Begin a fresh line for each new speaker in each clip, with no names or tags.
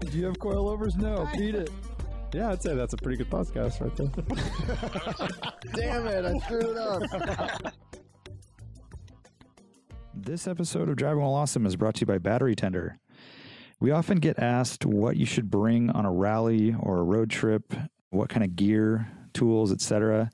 Do you have coilovers? No. Beat it. Yeah, I'd say that's a pretty good podcast right there. Damn it, I screwed up. This episode of Driving While Awesome is brought to you by Battery Tender. We often get asked what you should bring on a rally or a road trip, what kind of gear, tools, etc.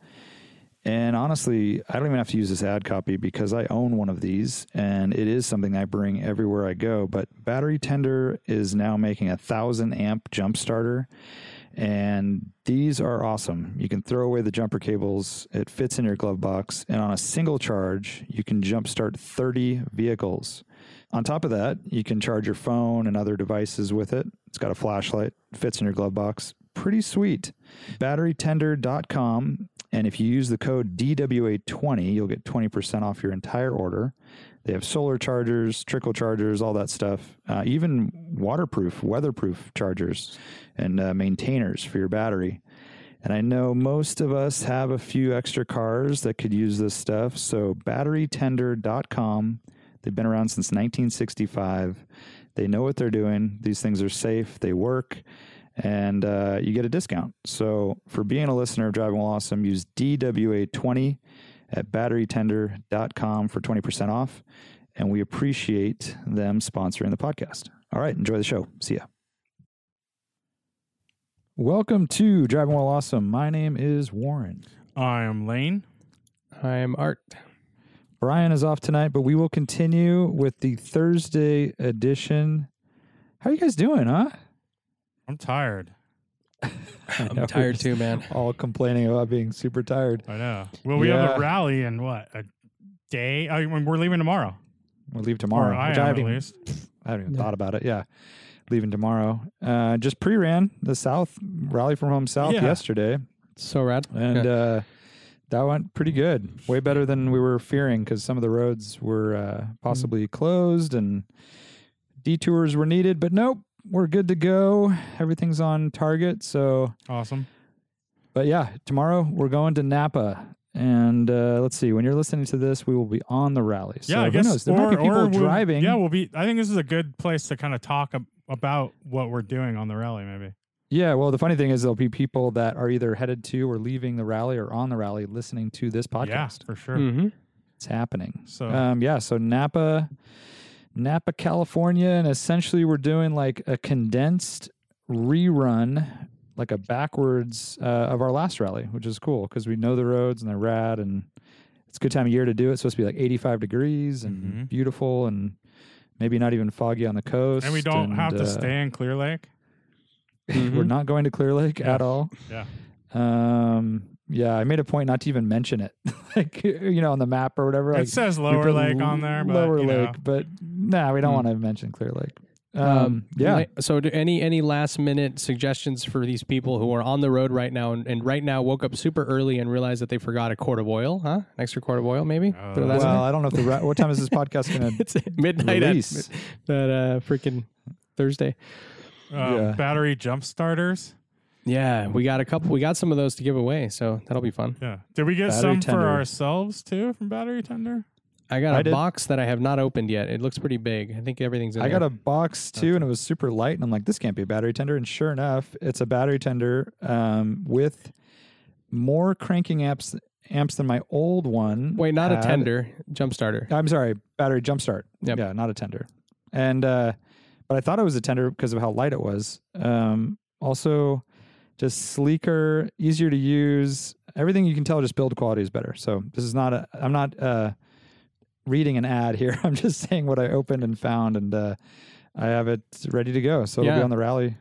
And honestly, I don't even have to use this ad copy because I own one of these and it is something I bring everywhere I go. But Battery Tender is now making a thousand amp jump starter. And these are awesome. You can throw away the jumper cables, it fits in your glove box, and on a single charge, you can jumpstart 30 vehicles. On top of that, you can charge your phone and other devices with it. It's got a flashlight, fits in your glove box. Pretty sweet. Batterytender.com. And if you use the code DWA20, you'll get 20% off your entire order. They have solar chargers, trickle chargers, all that stuff, uh, even waterproof, weatherproof chargers and uh, maintainers for your battery. And I know most of us have a few extra cars that could use this stuff. So, batterytender.com. They've been around since 1965. They know what they're doing. These things are safe, they work, and uh, you get a discount. So, for being a listener of Driving While Awesome, use DWA20 at batterytender.com for 20% off. And we appreciate them sponsoring the podcast. All right, enjoy the show. See ya. Welcome to Driving While Awesome. My name is Warren.
I am Lane.
I'm Art.
Brian is off tonight, but we will continue with the Thursday edition. How are you guys doing, huh?
I'm tired.
I'm
know,
tired too, man.
All complaining about being super tired.
I know. Well, we have
Yeah.
a rally in what a day. I mean, we're leaving tomorrow.
We'll leave tomorrow,
Or I
which
am
I
at
haven't, even,
least.
I haven't even
Yeah.
thought about it. Yeah, leaving tomorrow. Uh, just pre-ran the South Rally from Home South
Yeah.
yesterday,
So rad.
and
Yeah.
uh, that went pretty good. Way better than we were fearing because some of the roads were uh, possibly closed and detours were needed. But nope, we're good to go. Everything's on target. So,
Awesome.
but yeah, tomorrow we're going to Napa. And uh, let's see, when you're listening to this, we will be on the rally. So
yeah, I
who
guess.
knows? There might be people
we'll-
driving.
Yeah, we'll be. I think this is a good place to kind of talk ab- about what we're doing on the rally. Maybe.
Yeah, well, the funny thing is there'll be people that are either headed to or leaving the rally or on the rally listening to this
Yeah,
podcast.
for sure.
Mm-hmm.
It's happening.
So
Um, yeah, so Napa, Napa, California, and essentially we're doing like a condensed rerun, like a backwards uh, of our last rally, which is cool because we know the roads and they're rad and it's a good time of year to do it. It's supposed to be like 85 degrees and
Mhm.
beautiful and maybe not even foggy on the coast.
and we don't have to
uh,
stay in Clear Lake.
We're
Mhm.
not going to Clear Lake
Yeah.
at all.
Yeah.
Um. Yeah, I made a point not to even mention it, like you know, on the map or whatever. Like
it says
we
Lower Lake
L-
on there, but
Lower
you know.
Lake, but nah, we don't
Hmm.
want to mention Clear Lake. Um. yeah.
So, do any any last minute suggestions for these people who are on the road right now and, and right now woke up super early and realized that they forgot a quart of oil? Huh? An extra quart of oil, maybe. Throw that in
well,
there?
I don't know if the ra- what time is this podcast gonna
it's midnight at,
release?
that uh, freaking Thursday.
Um,
Yeah.
Battery jump starters.
Yeah, we got a couple. We got some of those to give away, so that'll be fun.
Yeah. Did we get
Battery
some
tender.
for ourselves too from Battery Tender?
I got
I
a
did.
box that I have not opened yet. It looks pretty big. I think everything's in
I
there.
got a box too, and it was super light, and I'm like, this can't be a battery tender. And sure enough, it's a battery tender um, with more cranking amps amps than my old one.
Wait, not a tender, jump starter.
I'm sorry, battery jumpstart.
Yep.
Yeah, not a tender. And uh, but I thought it was a tender because of how light it was. Um, also, just sleeker, easier to use. Everything you can tell, just build quality is better. So this is not a. I'm not uh, reading an ad here. I'm just saying what I opened and found, and uh, I have it ready to go. So it'll be on the rally.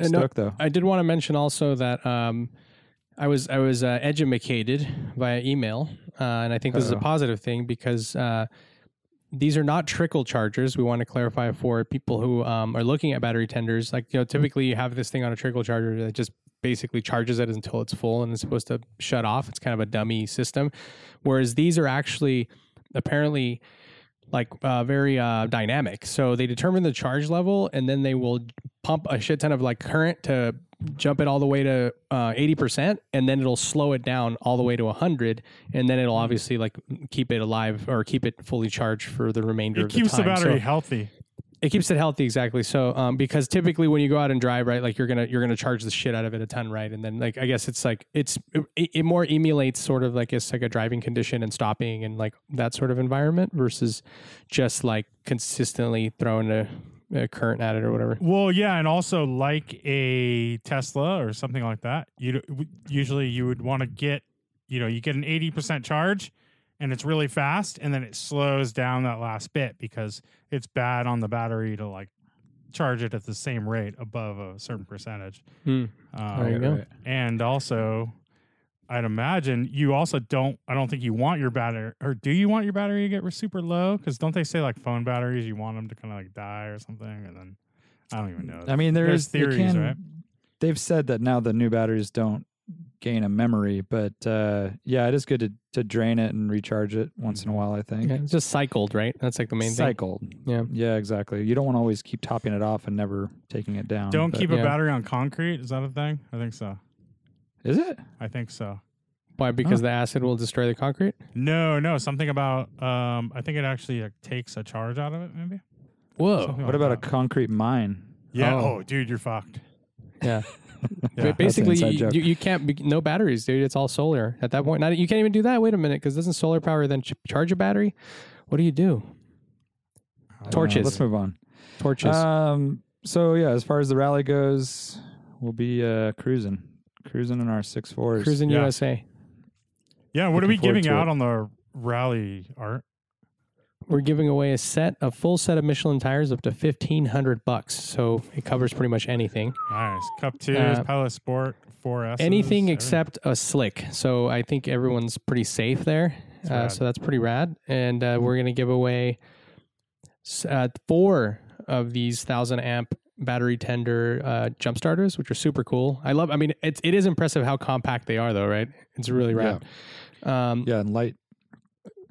I'm
no-
stoked though.
I did want to mention also that um, I was I was uh, edumacated via email, uh, and I think this is a positive thing because uh, these are not trickle chargers. We want to clarify for people who um, are looking at battery tenders. Like you know, typically you have this thing on a trickle charger that just basically charges it until it's full and it's supposed to shut off. It's kind of a dummy system. Whereas these are actually apparently like uh, very uh, dynamic. So they determine the charge level and then they will pump a shit ton of like current to jump it all the way to uh, 80% and then it'll slow it down all the way to 100 and then it'll obviously like keep it alive or keep it fully charged for the remainder of the battery.
It keeps
the
the battery
So
healthy.
it keeps it healthy exactly so um, because typically when you go out and drive right like you're gonna you're gonna charge the shit out of it a ton right and then like i guess it's like it's it, it more emulates sort of like it's like a driving condition and stopping and like that sort of environment versus just like consistently throwing a current at it or whatever
Well, yeah, and also like a Tesla or something like that. You usually you would want to get, you know, you get an eighty percent charge, and it's really fast, and then it slows down that last bit because it's bad on the battery to like charge it at the same rate above a certain percentage.
Hmm.
Um,
There you go.
And also, I'd imagine you also don't. I don't think you want your battery, or do you want your battery to get super low? Because don't they say like phone batteries, you want them to kind of like die or something, and then I don't even know.
I mean, there
There's
is they
theories,
can-
right?
They've said that now the new batteries don't gain a memory, but uh, yeah, it is good to, to drain it and recharge it once in a while. I think
yeah, it's just cycled right that's like the main thing
cycled.
Yeah.
yeah, exactly. You don't want to always keep topping it off and never taking it down.
Don't
but-
keep
yeah.
a battery on concrete. Is that a thing? I think so.
Is it?
I think so.
why because the acid will destroy the concrete
No, no, something about. Um, I think it actually like, takes a charge out of it. Maybe.
whoa
Something
What
like
about a
that.
concrete mine?
Yeah.
Oh.
Oh. dude, you're fucked.
yeah
Yeah.
But basically,
inside
you,
joke.
you, you can't be, no batteries, dude. It's all solar at that point. Not you can't even do that. Wait a minute, because doesn't solar power then ch- charge a battery? What do you do?
I know.
Torches.
Let's move on.
Torches.
Um. So yeah, as far as the rally goes, we'll be uh, cruising, cruising in our six fours.
Cruising
yeah.
USA.
Yeah. What are we
forward
giving
to
out
it.
on the rally art?
We're giving away a set, a full set of Michelin tires up to fifteen hundred bucks. So it covers pretty much anything,
Nice. Cup twos,
Uh,
Pilot Sport, 4S.
anything except a slick. So I think everyone's pretty safe there.
That's
Uh,
rad.
so that's pretty rad. And uh, we're gonna give away s- uh, four of these thousand amp battery tender uh, jump starters, which are super cool. I love. I mean, it's it is impressive how compact they are, though, right? It's really rad. Um,
Yeah, and light.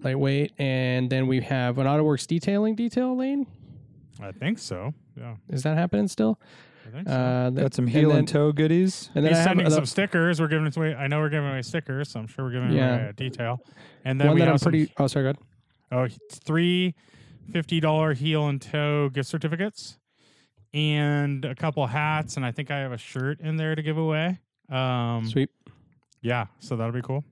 Lightweight, and then we have an AutoWorks detailing detail lane.
I think so. Yeah.
Is that happening still?
I think so.
Uh, th-
Got some heel
and
and, toe goodies.
And then
He's
I have
sending
a-
some stickers. We're giving away. I know we're giving away stickers, so I'm sure we're giving
Yeah.
away a detail. And then
one
we
that
have
I'm
some-
pretty. Oh, sorry, go ahead.
Oh, it's three fifty dollar heel and toe gift certificates, and a couple hats, and I think I have a shirt in there to give away. Um,
Sweet.
yeah, so that'll be cool.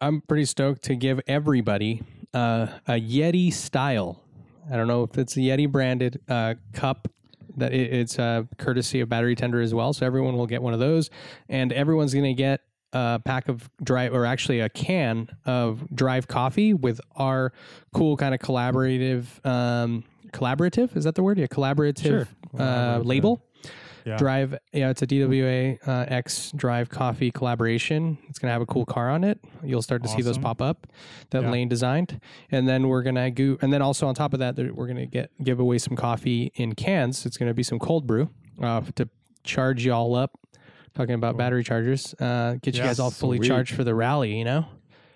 I'm pretty stoked to give everybody uh, a Yeti style. I don't know if it's a Yeti branded uh, cup. That it, it's uh, courtesy of Battery Tender as well. So everyone will get one of those, and everyone's going to get a pack of drive, or actually a can of Drive coffee with our cool kind of collaborative, um, collaborative. Is that the word? Yeah, collaborative
Sure.
uh, label.
Yeah.
Drive, yeah, it's a DWA uh, X Drive Coffee collaboration. It's gonna have a cool car on it. You'll start to see those pop up that
Yeah.
Lane designed, and then we're gonna go, and then also on top of that, we're gonna get give away some coffee in cans. It's gonna be some cold brew uh, to charge you all up. Talking about battery chargers, uh, get you guys all fully
Sweet.
charged for the rally. You know,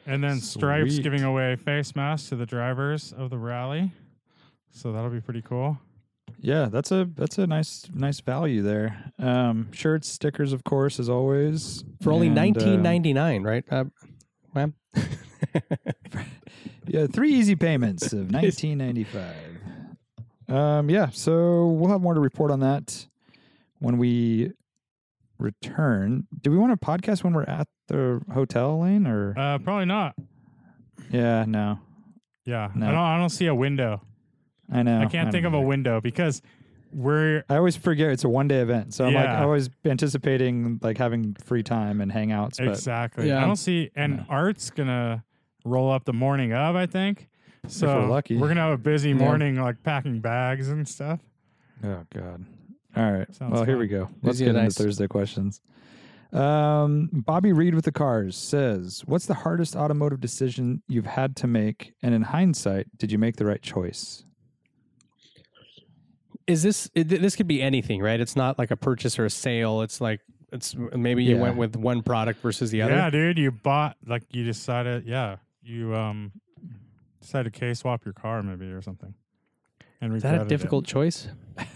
And then Stripes giving away face masks to the drivers of the rally, so that'll be pretty cool.
Yeah, that's a that's a nice nice value there. Um, shirts, stickers, of course, as always.
for only
And, uh,
nineteen ninety nine, right? Uh, ma'am?
Yeah, three easy payments of nineteen ninety five. Um, yeah, so we'll have more to report on that when we return. Do we want to podcast when we're at the hotel lane or?
Uh, probably not.
yeah, no,
Yeah,
No.
I don't. I don't see a window.
I know.
I can't think
don't
of a window because we're
I always forget it's a one day event, so I'm like
Yeah.
always anticipating like having free time and hangouts. But
exactly.
Yeah.
I don't see, and
No.
Art's gonna roll up the morning of. I think. So
we're lucky.
we're gonna have a busy
Yeah.
morning, like packing bags and stuff.
Oh God. All right.
Sounds
well, here we go. Let's get
and
into. Thursday questions. Um, Bobby Reed with the cars says, "What's the hardest automotive decision you've had to make, and in hindsight, did you make the right choice?"
Is this it, this could be anything, right? It's not like a purchase or a sale. It's like it's maybe you
Yeah.
went with one product versus the other.
Yeah, dude, you bought like you decided. Yeah, you um decided to K swap your car maybe or something. And
Is that a
regretted it.
difficult choice?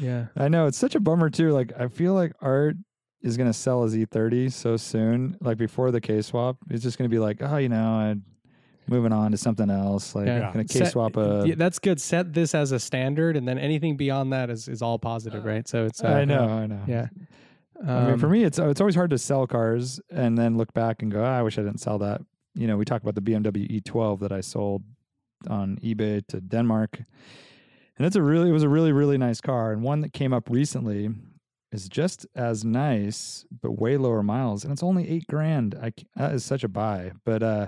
Yeah.
I know it's such a bummer too. Like I feel like Art is gonna sell his E30 so soon. Like before the K swap, it's just gonna be like, oh, you know, I'm moving on to something else. Like
Yeah.
Gonna K swap a.
yeah, that's good. Set this as a standard, and then anything beyond that is, is all positive, right? So it's. Uh,
I know, I know.
Yeah.
I mean, for
Um,
me, it's it's always hard to sell cars and then look back and go, "Ah, I wish I didn't sell that. You know, we talk about the BMW E12 that I sold on eBay to Denmark, and it's a really, it was a really, really nice car. And one that came up recently is just as nice, but way lower miles, and it's only eight grand. I c- that is such a buy. But uh,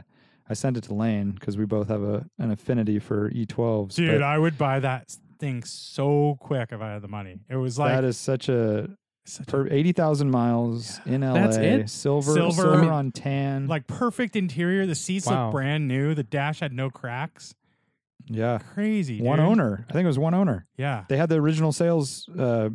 I sent it to Lane because we both have a an affinity for E12s.
Dude,
but
I would buy that thing so quick if I had the money. It was like
that is such a
such a
for eighty thousand miles in LA.
That's it?
Silver,
Silver.
silver,
I mean,
on tan.
like perfect interior. The seats
Wow.
look brand new. The dash had no cracks.
Yeah,
Crazy.
one
dude.
owner. I think it was one owner.
Yeah.
They had the original sales uh,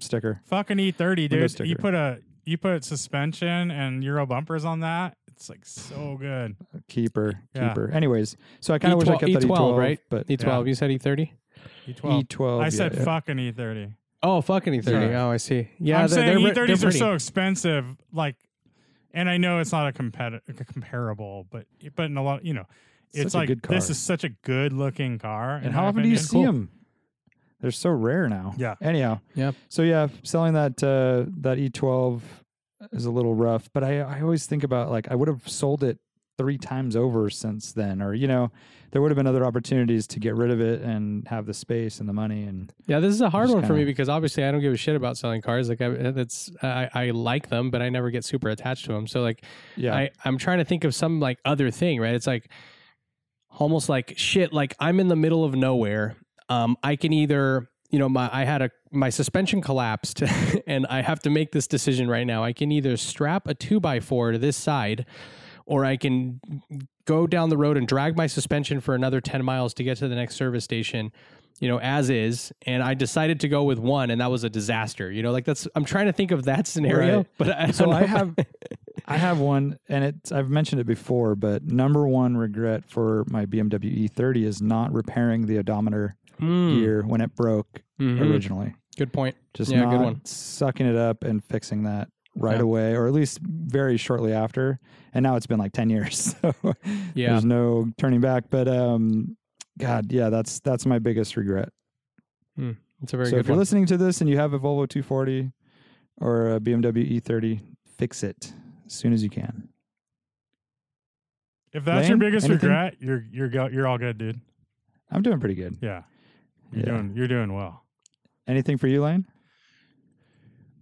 sticker.
Fucking E30,
Window
dude.
sticker.
You put a you put suspension and Euro bumpers on that. It's like so good.
Keeper,
Yeah.
keeper. Anyways, so I kind of wish I
E12
kept that
E12,
E12,
right?
But
E12.
Yeah.
You said E30.
E12.
E12.
I
yeah,
said
yeah.
fucking E30.
Oh, fucking E30.
Sorry.
Oh, I see. Yeah,
I'm
they're,
saying
they're,
E30s
they're
are so expensive. Like, and I know it's not a, competi- a comparable, but but in a lot, you know, it's
Such a
like
good
this is such a good looking car.
And
in
how often do you
opinion.
see them? They're so rare now.
Yeah.
Anyhow.
Yep.
So yeah, selling that uh, that E12 is a little rough, but I I always think about like I would have sold it three times over since then, or you know, there would have been other opportunities to get rid of it and have the space and the money and
Yeah, this is a hard
Just
one for me because obviously I don't give a shit about selling cars. Like I, that's I, I like them, but I never get super attached to them. So like
yeah.
I I'm trying to think of some like other thing, right? It's like almost like shit. Like I'm in the middle of nowhere. Um, I can either you know my I had a my suspension collapsed and I have to make this decision right now. I can either strap a two by four to this side, or I can go down the road and drag my suspension for another 10 miles to get to the next service station you know as is and i decided to go with one and that was a disaster you know like that's i'm trying to think of that scenario
Right.
but I
So I have I have one, and it's I've mentioned it before, but number one regret for my BMW E30 is not repairing the odometer
Hmm.
gear when it broke
Mhm.
originally.
good point
Just
Yeah,
not
good one.
sucking it up and fixing that right
Yeah.
away, or at least very shortly after. And now it's been like ten years, so
Yeah.
there's no turning back. But um, God, yeah, that's that's my biggest regret.
it's a very
so if you're
one
listening to this and you have a Volvo 240 or a BMW E30, fix it as soon as you can.
If that's your biggest
anything?
regret, you're you're go, you're all good, dude.
I'm doing pretty good.
Yeah, you're
Yeah.
doing you're doing well.
Anything for you, Lane?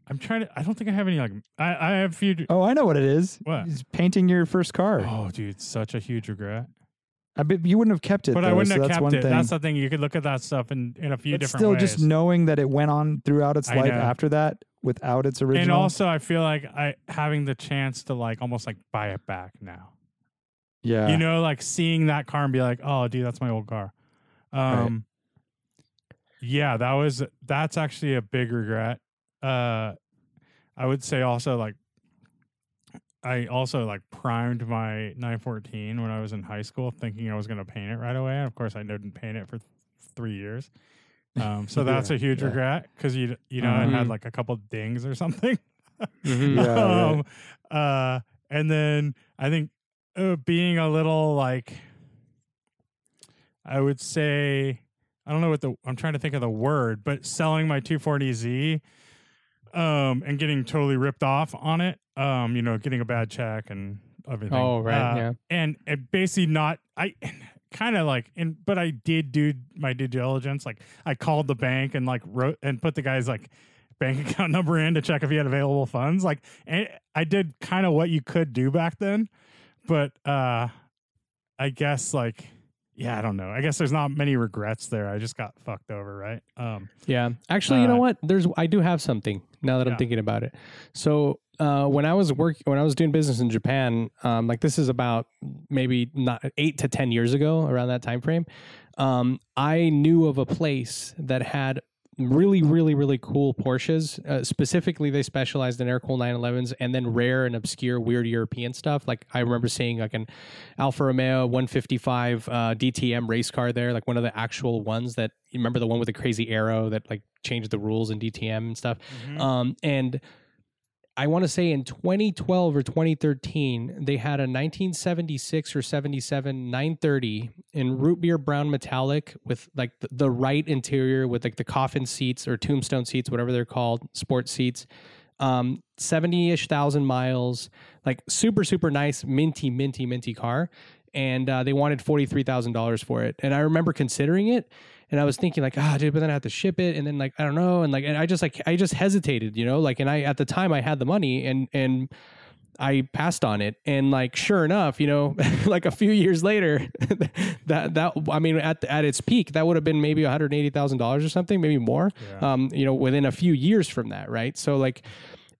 I'm trying to. I don't think I have any like. I I have a few.
Oh, I know what it is.
What?
It's painting your first car.
Oh, dude, such a huge regret.
I bet you wouldn't have kept it,
But I wouldn't
so
have
that's
kept
one
it.
thing.
That's the thing. You could look at that stuff in in a few
but
different
still,
ways.
just knowing that it went on throughout its
I
life
know.
after that without its original.
and also, I feel like I having the chance to like almost like buy it back now.
yeah,
You know, like seeing that car and be like, "Oh, dude, that's my old car." Um, yeah, that was that's actually a big regret. Uh, I would say also like I also like primed my 914 when I was in high school, thinking I was going to paint it right away. And of course, I didn't paint it for th- three years. Um, so that's
Yeah,
a huge
yeah.
regret because you you know it
Mhm.
had like a couple dings or something.
Mhm.
Yeah, right.
um, uh, and then I think uh, being a little like, I would say, I don't know what the I'm trying to think of the word, but selling my 240Z, um, and getting totally ripped off on it, um, you know, getting a bad check and everything.
Oh, right,
Uh,
yeah.
and it basically not I. Kind of like, and but I did do my due diligence. Like, I called the bank and like wrote and put the guy's like bank account number in to check if he had available funds. Like, and I did kind of what you could do back then, but uh I guess like yeah, I don't know. I guess there's not many regrets there. I just got fucked over, right? Um,
Yeah. Actually, you know
Uh,
what? There's I do have something now that I'm thinking about it. So uh, when I was working, when I was doing business in Japan, um, like this is about maybe not eight to ten years ago, around that time frame. Um, I knew of a place that had really, really, really cool Porsches. Uh, specifically, they specialized in air cooled 911s and then rare and obscure, weird European stuff. Like I remember seeing like an Alfa Romeo 155 uh, DTM race car there, like one of the actual ones that you remember the one with the crazy arrow that like changed the rules in DTM and stuff. Um, and I want to say in 2012 or 2013, they had a 1976 or 77 930 in root beer brown metallic with like the, the right interior with like the coffin seats or tombstone seats, whatever they're called, sports seats. Um, 70 ish thousand miles, like super, super nice, minty, minty, minty car. And uh, they wanted $43,000 for it. And I remember considering it and I was thinking like, ah, dude, but then I have to ship it, and then like I don't know, and like and I just like I just hesitated, you know, like and I at the time I had the money and and I passed on it, and like sure enough, you know, like a few years later, that that I mean at at its peak, that would have been maybe one hundred eighty thousand dollars or something, maybe more,
Yeah.
um, you know, within a few years from that, right? So like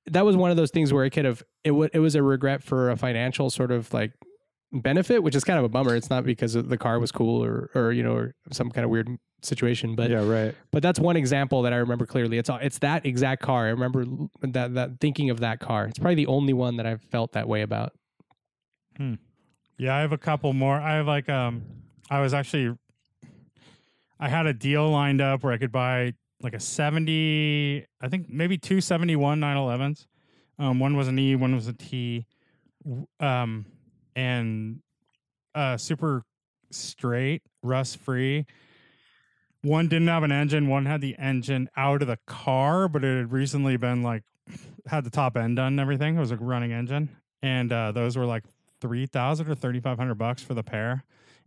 that was one of those things where it could have it would it was a regret for a financial sort of like benefit, which is kind of a bummer. It's not because the car was cool or or you know or some kind of weird situation, but
yeah, right.
but that's one example that I remember clearly. It's all it's that exact car. I remember that that thinking of that car. It's probably the only one that I've felt that way about.
Yeah, I have a couple more. I have like um I was actually I had a deal lined up where I could buy like a 70 I think maybe two 71 911s. Um one was an E, one was a T. Um and uh super straight, rust free. One didn't have an engine, one had the engine out of the car, but it had recently been like had the top end done and everything. It was a running engine. And uh those were like three thousand or thirty five hundred bucks for the pair,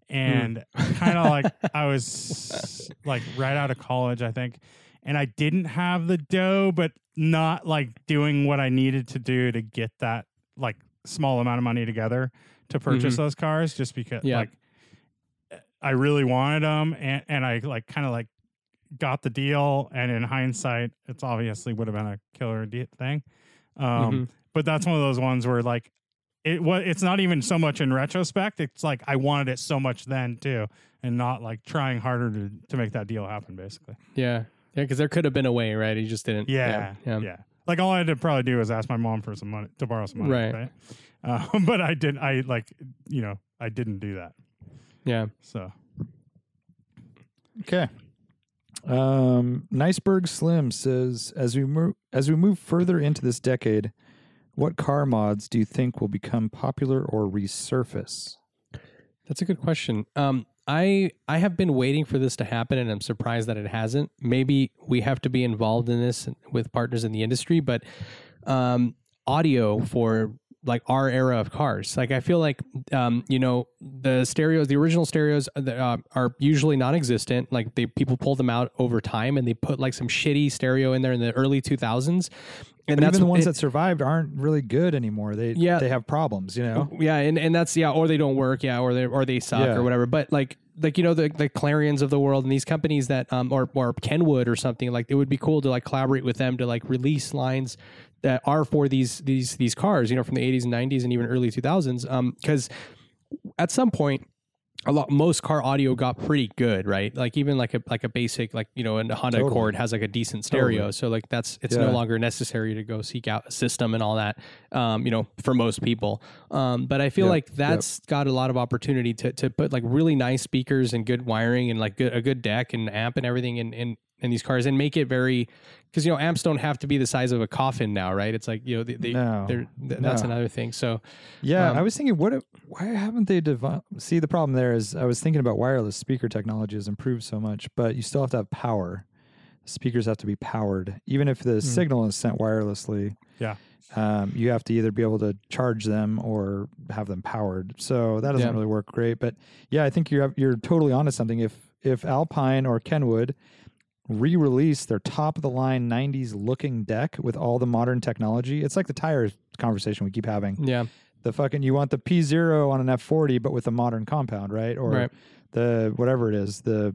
and kind of like I was like right out of college, I think, and I didn't have the dough, but not like doing what I needed to do to get that like small amount of money together to purchase those cars, just because
Yeah.
like I really wanted them, and and I like kind of like got the deal, and in hindsight, it's obviously would have been a killer de- thing. Um,
Mhm.
but that's one of those ones where like it was it's not even so much in retrospect it's like i wanted it so much then too and not like trying harder to, to make that deal happen basically
Yeah, yeah, because there could have been a way, right? He just didn't.
yeah
yeah.
yeah, like all i had to probably do was ask my mom for some money to borrow some money
Right.
right, Uh, but i didn't i like you know i didn't do that
yeah.
so
Okay. Um, Niceberg Slim says, as we move as we move further into this decade, what car mods do you think will become popular or resurface?
That's a good question. Um, I I have been waiting for this to happen, and I'm surprised that it hasn't. Maybe we have to be involved in this with partners in the industry, but um, audio for like our era of cars. Like I feel like um, you know the stereos, the original stereos uh, are usually non-existent. Like they people pull them out over time, and they put like some shitty stereo in there in the early 2000s. And
But
that's
the ones
it-
that survived aren't really good anymore. They
Yeah.
they have problems, you know.
yeah, and, and that's yeah, or they don't work, yeah, or they or they suck
Yeah.
or whatever. But like like you know the the Clarions of the world and these companies that um or or Kenwood or something like it would be cool to like collaborate with them to like release lines that are for these these these cars, you know, from the 80s and 90s and even early 2000s. Um, because at some point a lot most car audio got pretty good, right? Like even like a like a basic like you know a Honda
Totally.
Accord has like a decent stereo,
Totally.
so like that's it's
Yeah.
no longer necessary to go seek out a system and all that. Um, you know, for most people. Um, but I feel
Yep,
like
yep.
that's got a lot of opportunity to to put like really nice speakers and good wiring and like good, a good deck and amp and everything in in, in these cars and make it very because you know amps don't have to be the size of a coffin now, right? It's like you know they, they
No,
they're th- that's
no.
another thing. So
Yeah,
Um,
I was thinking, what? If, why haven't they developed? See, the problem there is, I was thinking about wireless speaker technology has improved so much, but you still have to have power. Speakers have to be powered, even if the signal is sent wirelessly.
Yeah.
um, you have to either be able to charge them or have them powered. So that doesn't
Yeah.
really work great. But yeah, I think you're you're totally onto something. If if Alpine or Kenwood re-release their top of the line 90s looking deck with all the modern technology, it's like the tire conversation we keep having
yeah,
the fucking you want the P zero on an F forty, but with a modern compound, right? Or
Right.
the whatever it is, the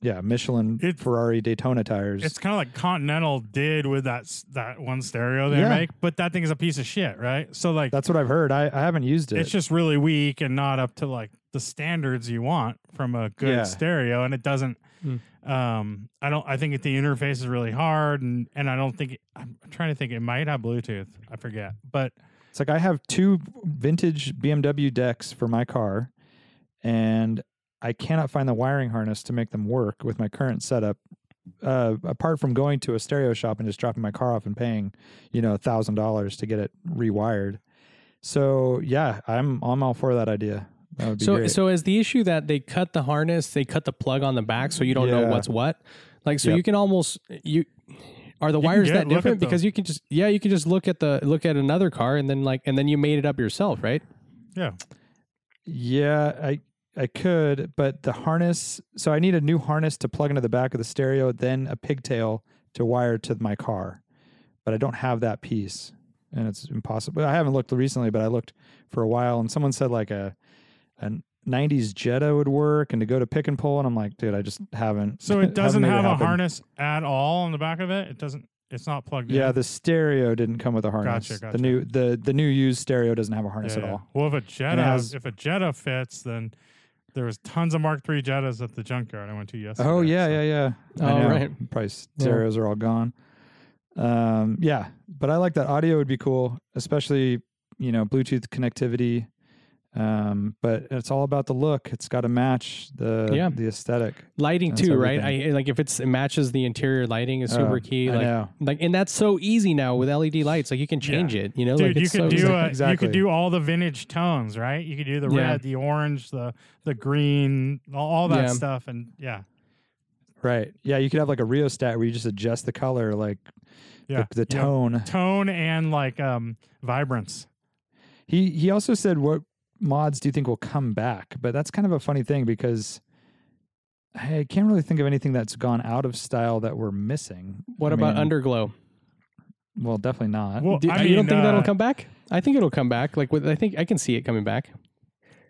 yeah Michelin
It-
Ferrari Daytona tires.
It's kind of like Continental did with that that one stereo they
Yeah.
make, but that thing is a piece of shit, right? So like,
That's what I've heard. I, I haven't used it.
it's just really weak and not up to like the standards you want from a good
Yeah.
stereo, and it doesn't.
Hmm.
Um, I don't. I think the interface is really hard, and and I don't think I'm trying to think it might have Bluetooth. I forget, but
It's like I have two vintage BMW decks for my car, and I cannot find the wiring harness to make them work with my current setup. Uh, apart from going to a stereo shop and just dropping my car off and paying, you know, a thousand dollars to get it rewired. So yeah, I'm I'm all for that idea. That would be
So
great.
so is the issue that they cut the harness, they cut the plug on the back, so you don't know what's what. Like so
Yep.
you can almost you are the
You
wires
get-
that different because you can just yeah you can just look at the look at another car and then like and then you made it up yourself right
yeah,
Yeah, I I could, but the harness. So I need a new harness to plug into the back of the stereo, then a pigtail to wire to my car. But I don't have that piece, and it's impossible. I haven't looked recently, but I looked for a while, and someone said like a a '90s Jetta would work, and to go to pick and pull, and I'm like, dude, I just haven't.
so it doesn't
made it
have a
happen.
harness at all on the back of it. It doesn't. It's not plugged in.
Yeah, the stereo didn't come with a harness.
Gotcha, gotcha.
The new the the new used stereo doesn't have a harness
Yeah,
at
yeah.
all.
Well, if a Jetta,
has-
if a Jetta fits, then there was tons of Mark III Jettas at the junkyard I went to yesterday.
Oh yeah,
so-
yeah, yeah. I
Oh,
know.
right.
Probably
Yeah.
stereos are all gone. Um, yeah, but I like that audio would be cool, especially you know Bluetooth connectivity. Um, but it's all about the look. It's got to match the
Yeah.
the aesthetic.
lighting
That's
too right. I like if it's it matches the interior lighting is super
Oh,
key
I
like
know.
like and that's so easy now with LED lights like you can change it you know
Dude,
like
you
it's
could
so
do
easy.
a, you
Exactly.
could do all the vintage tones, right? You could do the
Yeah.
red, the orange, the the green, all, all that
Yeah.
stuff, and yeah,
Right. Yeah, you could have like a rheostat where you just adjust the color, like
yeah,
the, the
Yep.
tone.
tone and like um vibrance.
He he also said, "What mods do you think will come back?" But that's kind of a funny thing because I can't really think of anything that's gone out of style that we're missing.
what
I
about
mean,
underglow
Well, definitely not.
Well,
Do-
I
you don't
mean,
think that'll
uh,
come back I think it'll come back like with I think I can see it coming back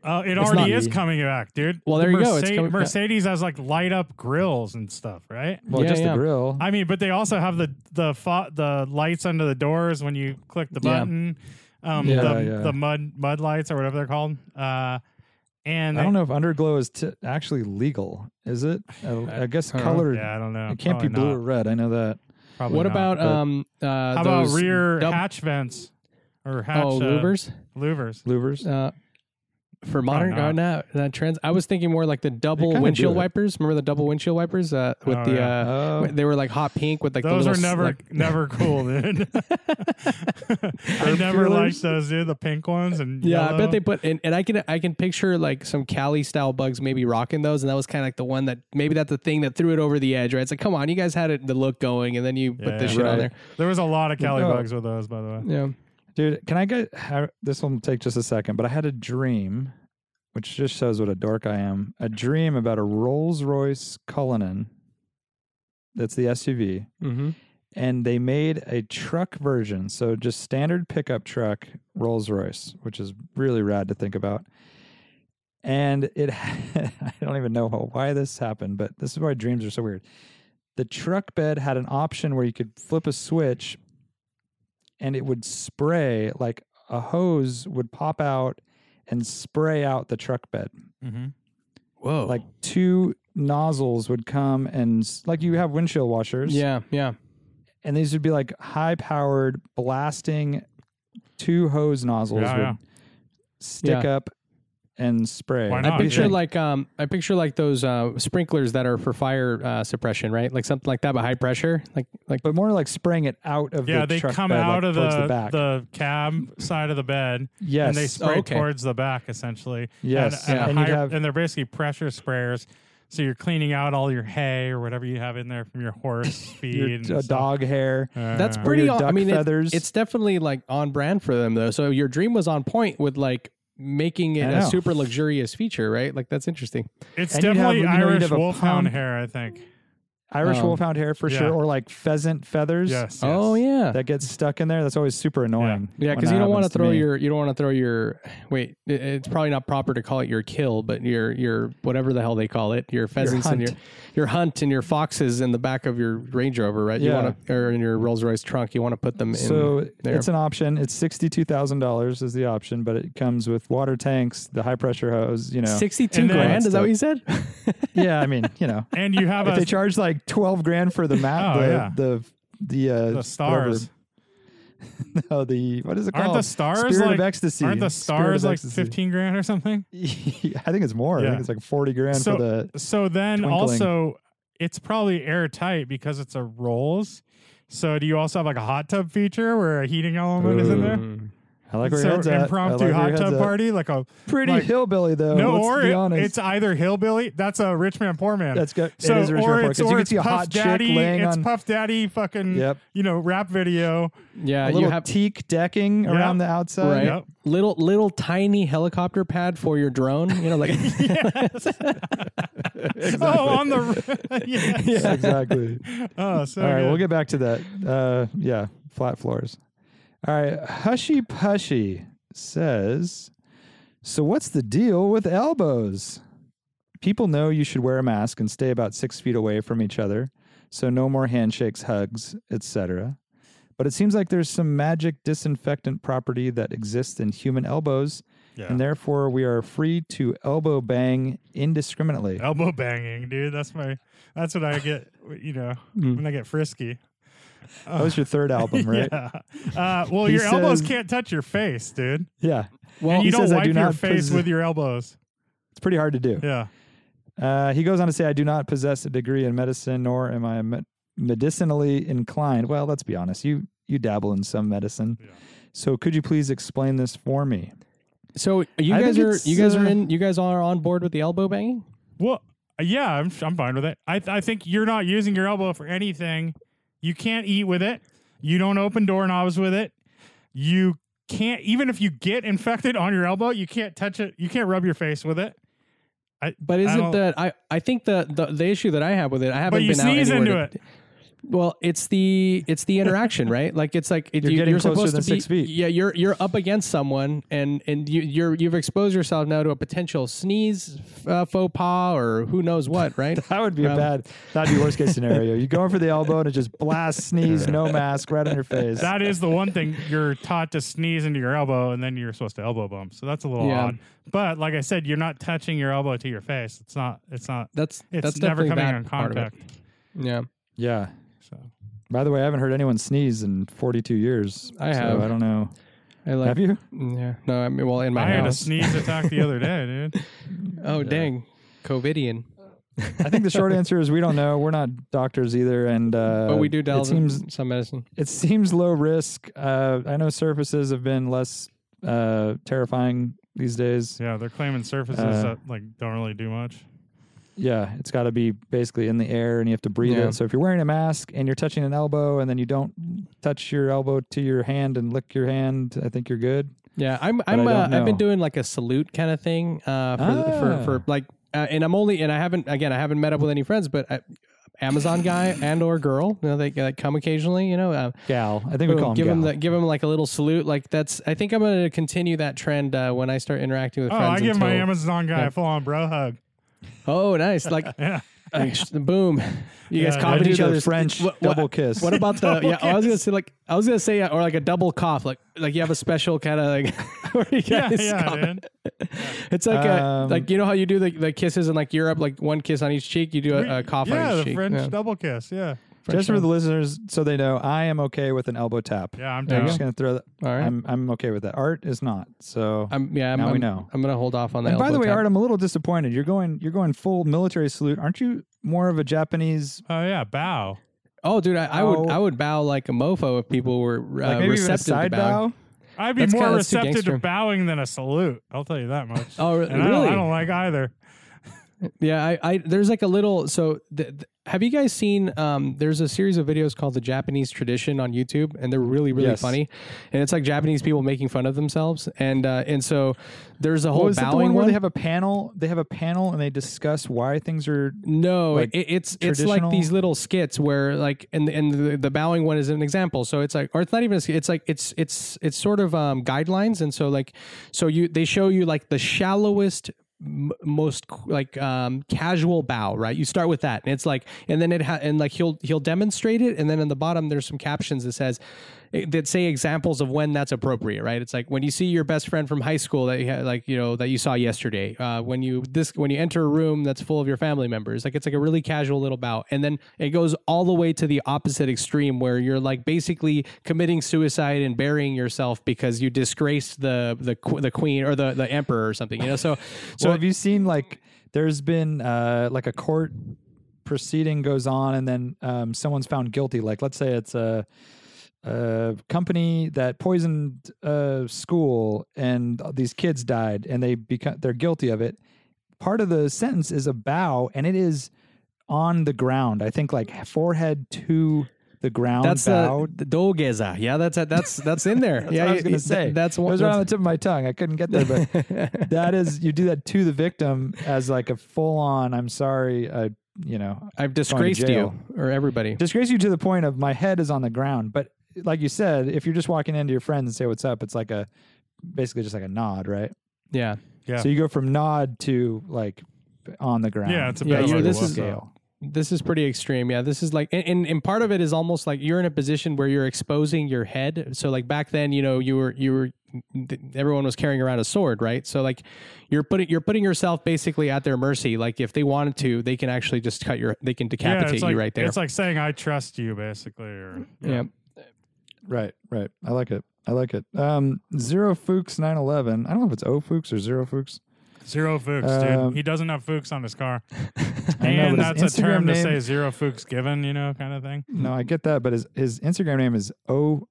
Uh, it
It's
already
not-
is coming back, dude.
Well, there you go. It's
Merce-
coming back.
Mercedes has like light up grills and stuff, right?
well,
Yeah,
just
yeah.
the grill.
I mean, but they also have the the fo- the lights under the doors when you click the
Yeah.
Button. Um,
Yeah,
the,
yeah.
the mud mud lights or whatever they're called. Uh, and
I don't know if underglow is t- actually legal. Is it? I, I guess
I don't
colored.
Yeah, I don't know.
It can't be blue
not.
or red. I know that.
Probably
what
not.
about um uh
how about rear
dub-
hatch vents or hatch
oh
uh,
louvers
louvers?
Louvers.
uh for modern
not.
uh, not, not trends I was thinking more like the double windshield
do
wipers remember the double windshield wipers uh with
Oh,
the
yeah.
uh
Oh.
they were like hot pink with like
Those
the
are
little s-
never
like-
never cool, dude. I never liked those, dude. The pink ones and
Yeah, I bet they put and, and I can I can picture like some Cali style bugs maybe rocking those, and that was kind of like the one that maybe that's the thing that threw it over the edge, right? It's like, come on, you guys had it the look going, and then you put this
Yeah.
shit on there.
There was a lot of Cali
No.
bugs with those, by the way.
Yeah,
Dude, can I get ha- this will take just a second, but I had a dream, which just shows what a dork I am. A dream about a Rolls Royce Cullinan. That's the SUV.
mm-hmm.
And they made a truck version. So just standard pickup truck Rolls Royce, which is really rad to think about. And it, I don't even know how, why this happened, but this is why dreams are so weird. The truck bed had an option where you could flip a switch and it would spray, like a hose would pop out and spray out the truck bed.
Mm-hmm.
whoa,
Like two nozzles would come and, like you have windshield washers
yeah, yeah,
and these would be like high powered blasting two hose nozzles
Yeah,
would
yeah.
stick up and spray.
Why
I picture like um I picture like those uh sprinklers that are for fire uh, suppression, right? Like something like that, but high pressure, like like
but more like spraying it out of
Yeah,
the
they
truck
come
bed,
out
like,
of the
the back.
the cab side of the bed,
yes,
and they spray
okay.
towards the back essentially.
Yes,
and,
yeah.
and,
And
higher-
have-
and they're basically pressure sprayers. So you're cleaning out all your hay or whatever you have in there from your horse feed.
your
and
dog hair.
that's
Uh,
Or
pretty.
your
on- I
duck
mean, it- it's definitely like on brand for them though. So your dream was on point with like making it a super luxurious feature, right? Like that's interesting.
It's
and you'd have,
definitely
know,
Irish wolfhound
pump.
hair, I think.
Irish
Um,
wolfhound hair for
yeah.
sure, or like pheasant feathers.
Yes.
Oh yeah.
that gets stuck in there. That's always super annoying.
Yeah, because
that
you don't want to throw your you don't want to throw your wait. it- It's probably not proper to call it your kill, but your your whatever the hell they call it, your pheasants and your
hunt.
Your hunt and your foxes in the back of your Range Rover, right? You
Yeah.
want to or in your Rolls Royce trunk, you want to put them in
So
there.
it's an option. It's sixty two thousand dollars is the option, but it comes with water tanks, the high pressure hose. You know,
Sixty-two grand. Is that what you said?
yeah. I mean, you know,
And you have
if
a
they charge like twelve grand for the map,
Oh,
the,
yeah.
the the uh,
the stars.
whatever- no, the what is it
Aren't
called?
the stars
Spirit
like
of ecstasy.
aren't the
Spirit
stars like
ecstasy.
fifteen grand or something?
I think it's more. I think it's like forty grand
So-
for the.
So then
Twinkling.
also it's probably airtight because it's a rolls. So do you also have like a hot tub feature where a heating element is in there?
I like where
so
your head's at. I
impromptu
like where your
hot
head's
tub
at.
party, like a
Pretty
like-
hillbilly though.
no,
let's
or
be
it-
honest.
it's either hillbilly. That's a rich man, poor man.
That's good.
So
it is a rich
or
report
it's
because you
or
can
it's
see a
Puff
hot
Daddy.
chick laying
It's
on
Puff Daddy, fucking
Yep.
you know rap video.
Yeah,
a
you
little
have
teak decking
Yep.
around the outside.
right
Yep.
little little tiny helicopter pad for your drone. You know, like
Oh, on the yes.
exactly.
Oh, so
All right,
good.
we'll get back to that. Uh, yeah, flat floors. All right, Hushy Pushy says, "So what's the deal with elbows? People know you should wear a mask and stay about six feet away from each other, so no more handshakes, hugs, etc. But it seems like there's some magic disinfectant property that exists in human elbows,
Yeah.
and therefore we are free to elbow bang indiscriminately."
elbow banging, dude. That's my. That's what I get. You know,
Hmm.
when I get frisky.
That was your third album, right?
Yeah. Uh, well,
He
your elbows
says-
can't touch your face, dude.
yeah.
Well, and
he
you don't
says, "I
wipe
do
your
not
face
pos-
with your elbows.
It's pretty hard to do.
Yeah.
Uh, he goes on to say, I do not possess a degree in medicine, nor am I me- medicinally inclined. Well, let's be honest. You you dabble in some medicine.
Yeah.
So could you please explain this for me?
so. You
I
guys
think
are
it's,
you guys are
uh,
in. You guys are on board with the elbow banging.
Well, yeah, I'm I'm fine with it. I I think you're not using your elbow for anything. You can't eat with it. You don't open doorknobs with it. You can't even if you get infected on your elbow, you can't touch it. You can't rub your face with it. I,
But isn't
don't-
that I? I think the, the the issue that I have with it, I haven't
But you
been
sneeze
out
into
to-
it.
Well, it's the it's the interaction, right? Like it's like it,
You're
you,
getting
are
closer
supposed
than
to be,
six feet.
Yeah, you're you're up against someone, and and you, you're you've exposed yourself now to a potential sneeze, uh, faux pas, or who knows what, right?
That would be a
Um,
bad, that'd be worst case scenario. You're going for the elbow and it just blast, sneeze, no mask, right on your face.
That is the one thing you're taught to sneeze into your elbow, and then you're supposed to elbow bump. So that's a little
Yeah.
odd. But like I said, you're not touching your elbow to your face. It's not. It's not.
That's
It's
that's
never coming in
part of it.
contact.
Yeah,
yeah.
So
By the way, I haven't heard anyone sneeze in 42 years.
I
so
have.
I don't know.
I like.
have you?
Yeah, no, I mean, well, in my
I had a sneeze attack the other day, dude.
oh dang, COVIDian.
I think the short answer is we don't know. We're not doctors either, and uh,
But we do
It
delve
seems
in some medicine.
it seems low risk. Uh, I know surfaces have been less uh, terrifying these days.
Yeah, they're claiming surfaces
Uh,
that like don't really do much.
Yeah, it's got to be basically in the air, and you have to breathe
Yeah.
it. So if you're wearing a mask and you're touching an elbow, and then you don't touch your elbow to your hand and lick your hand, I think you're good.
Yeah, I'm
but
I'm uh, I've been doing like a salute kind of thing uh, for,
Ah.
for for like, uh, and I'm only and I haven't again I haven't met up with any friends, but I, Amazon guy and or girl, you know, they uh, come occasionally, you know. Uh,
Gal, I think we call him
give
gal.
them the, give them like a little salute. Like that's I think I'm going to continue that trend uh, when I start interacting with friends.
Oh,
friends.
I give my Amazon guy
Yeah.
a full on bro hug.
Oh, nice! Like,
Yeah.
like, boom, you guys
Yeah,
cough
I
each
the
other's
French
what- what-
double kiss.
What about the?
Double
Yeah, I was gonna say like I was gonna say uh, or like a double cough, like like you have a special kind of like where you
Yeah,
guys
yeah,
cough.
dude.
It's like a,
Um,
like you know how you do the, the kisses in like Europe, like one kiss on each cheek. You do a, a cough
yeah,
on
the
cheek.
French
yeah.
double kiss. Yeah,
French
Just for the listeners, so they know, I am okay with an elbow tap.
yeah, I'm
There
I'm just gonna throw that.
All right.
I'm I'm okay with that. Art is not. So.
I'm yeah. I'm,
Now we
I'm-
know.
I'm gonna hold off on that.
and by the way,
tap.
Art, I'm a little disappointed. You're going you're going full military salute. Aren't you more of a Japanese?
Oh yeah, bow.
oh, dude, I, I would. I would bow like a mofo if people were uh,
Like maybe even a
receptive
side
to bowing.
bow?
I'd be
That's
more
kinda- that's too
receptive to
gangster.
bowing than a salute. I'll tell you that much.
Oh, re-
and I don't,
really?
I don't like either.
Yeah, I, I there's like a little. So, th- th- have you guys seen? Um, there's a series of videos called the Japanese Tradition on YouTube, and they're really really
Yes.
funny. And it's like Japanese people making fun of themselves, and uh, and so there's a whole
is
bowing
the one where
one.
they have a panel? They have a panel and they discuss why things are.
No,
like,
it, it's it's like these little skits where like and and the, the bowing one is an example. So it's like or it's not even a it's like it's it's it's sort of um guidelines and so like so you they show you like the shallowest m- most like um casual bow right? You start with that and it's like and then it ha- and like he'll he'll demonstrate it and then in the bottom there's some captions that says that say examples of when that's appropriate right? It's like when you see your best friend from high school that you had like you know that you saw yesterday uh, when you this when you enter a room that's full of your family members like it's like a really casual little bow and then it goes all the way to the opposite extreme where you're like basically committing suicide and burying yourself because you disgraced the the the queen or the the emperor or something you know? So so
So have you seen like there's been uh, like a court proceeding goes on and then um, someone's found guilty. Like let's say it's a, a company that poisoned a school and these kids died and they become they're guilty of it. Part of the sentence is a bow and it is on the ground. I think like forehead to the ground.
that's uh,
bowed.
the dogeza yeah that's that's that's in there
That's
yeah
what I was gonna say.
that's
it was right on the tip of my tongue. I couldn't get there, but that is you do that to the victim as like a full on i'm sorry uh, you know
I've disgraced you or everybody
disgrace you to the point of my head is on the ground but like you said if you're just walking into your friends and say what's up it's like a basically just like a nod right
yeah
Yeah.
so you go from nod to like on the ground
Yeah, it's a
Yeah,
bit
you're- this is-
scale.
This is pretty extreme. Yeah, this is like, and, and, and part of it is almost like you're in a position where you're exposing your head. So like back then, you know, you were you were everyone was carrying around a sword, right? So like you're putting you're putting yourself basically at their mercy. Like if they wanted to, they can actually just cut your they can decapitate
it's like,
you right there.
It's like saying I trust you, basically. Or
yeah.
Right right i like it i like it um zero fuchs 911 i don't know if it's o fuchs or zero fuchs
zero Fuchs,
Um,
dude. He doesn't have Fuchs on his car,
know,
and
but
that's a term to say zero Fuchs given, you know, kind of thing.
no i get that but his his instagram name is o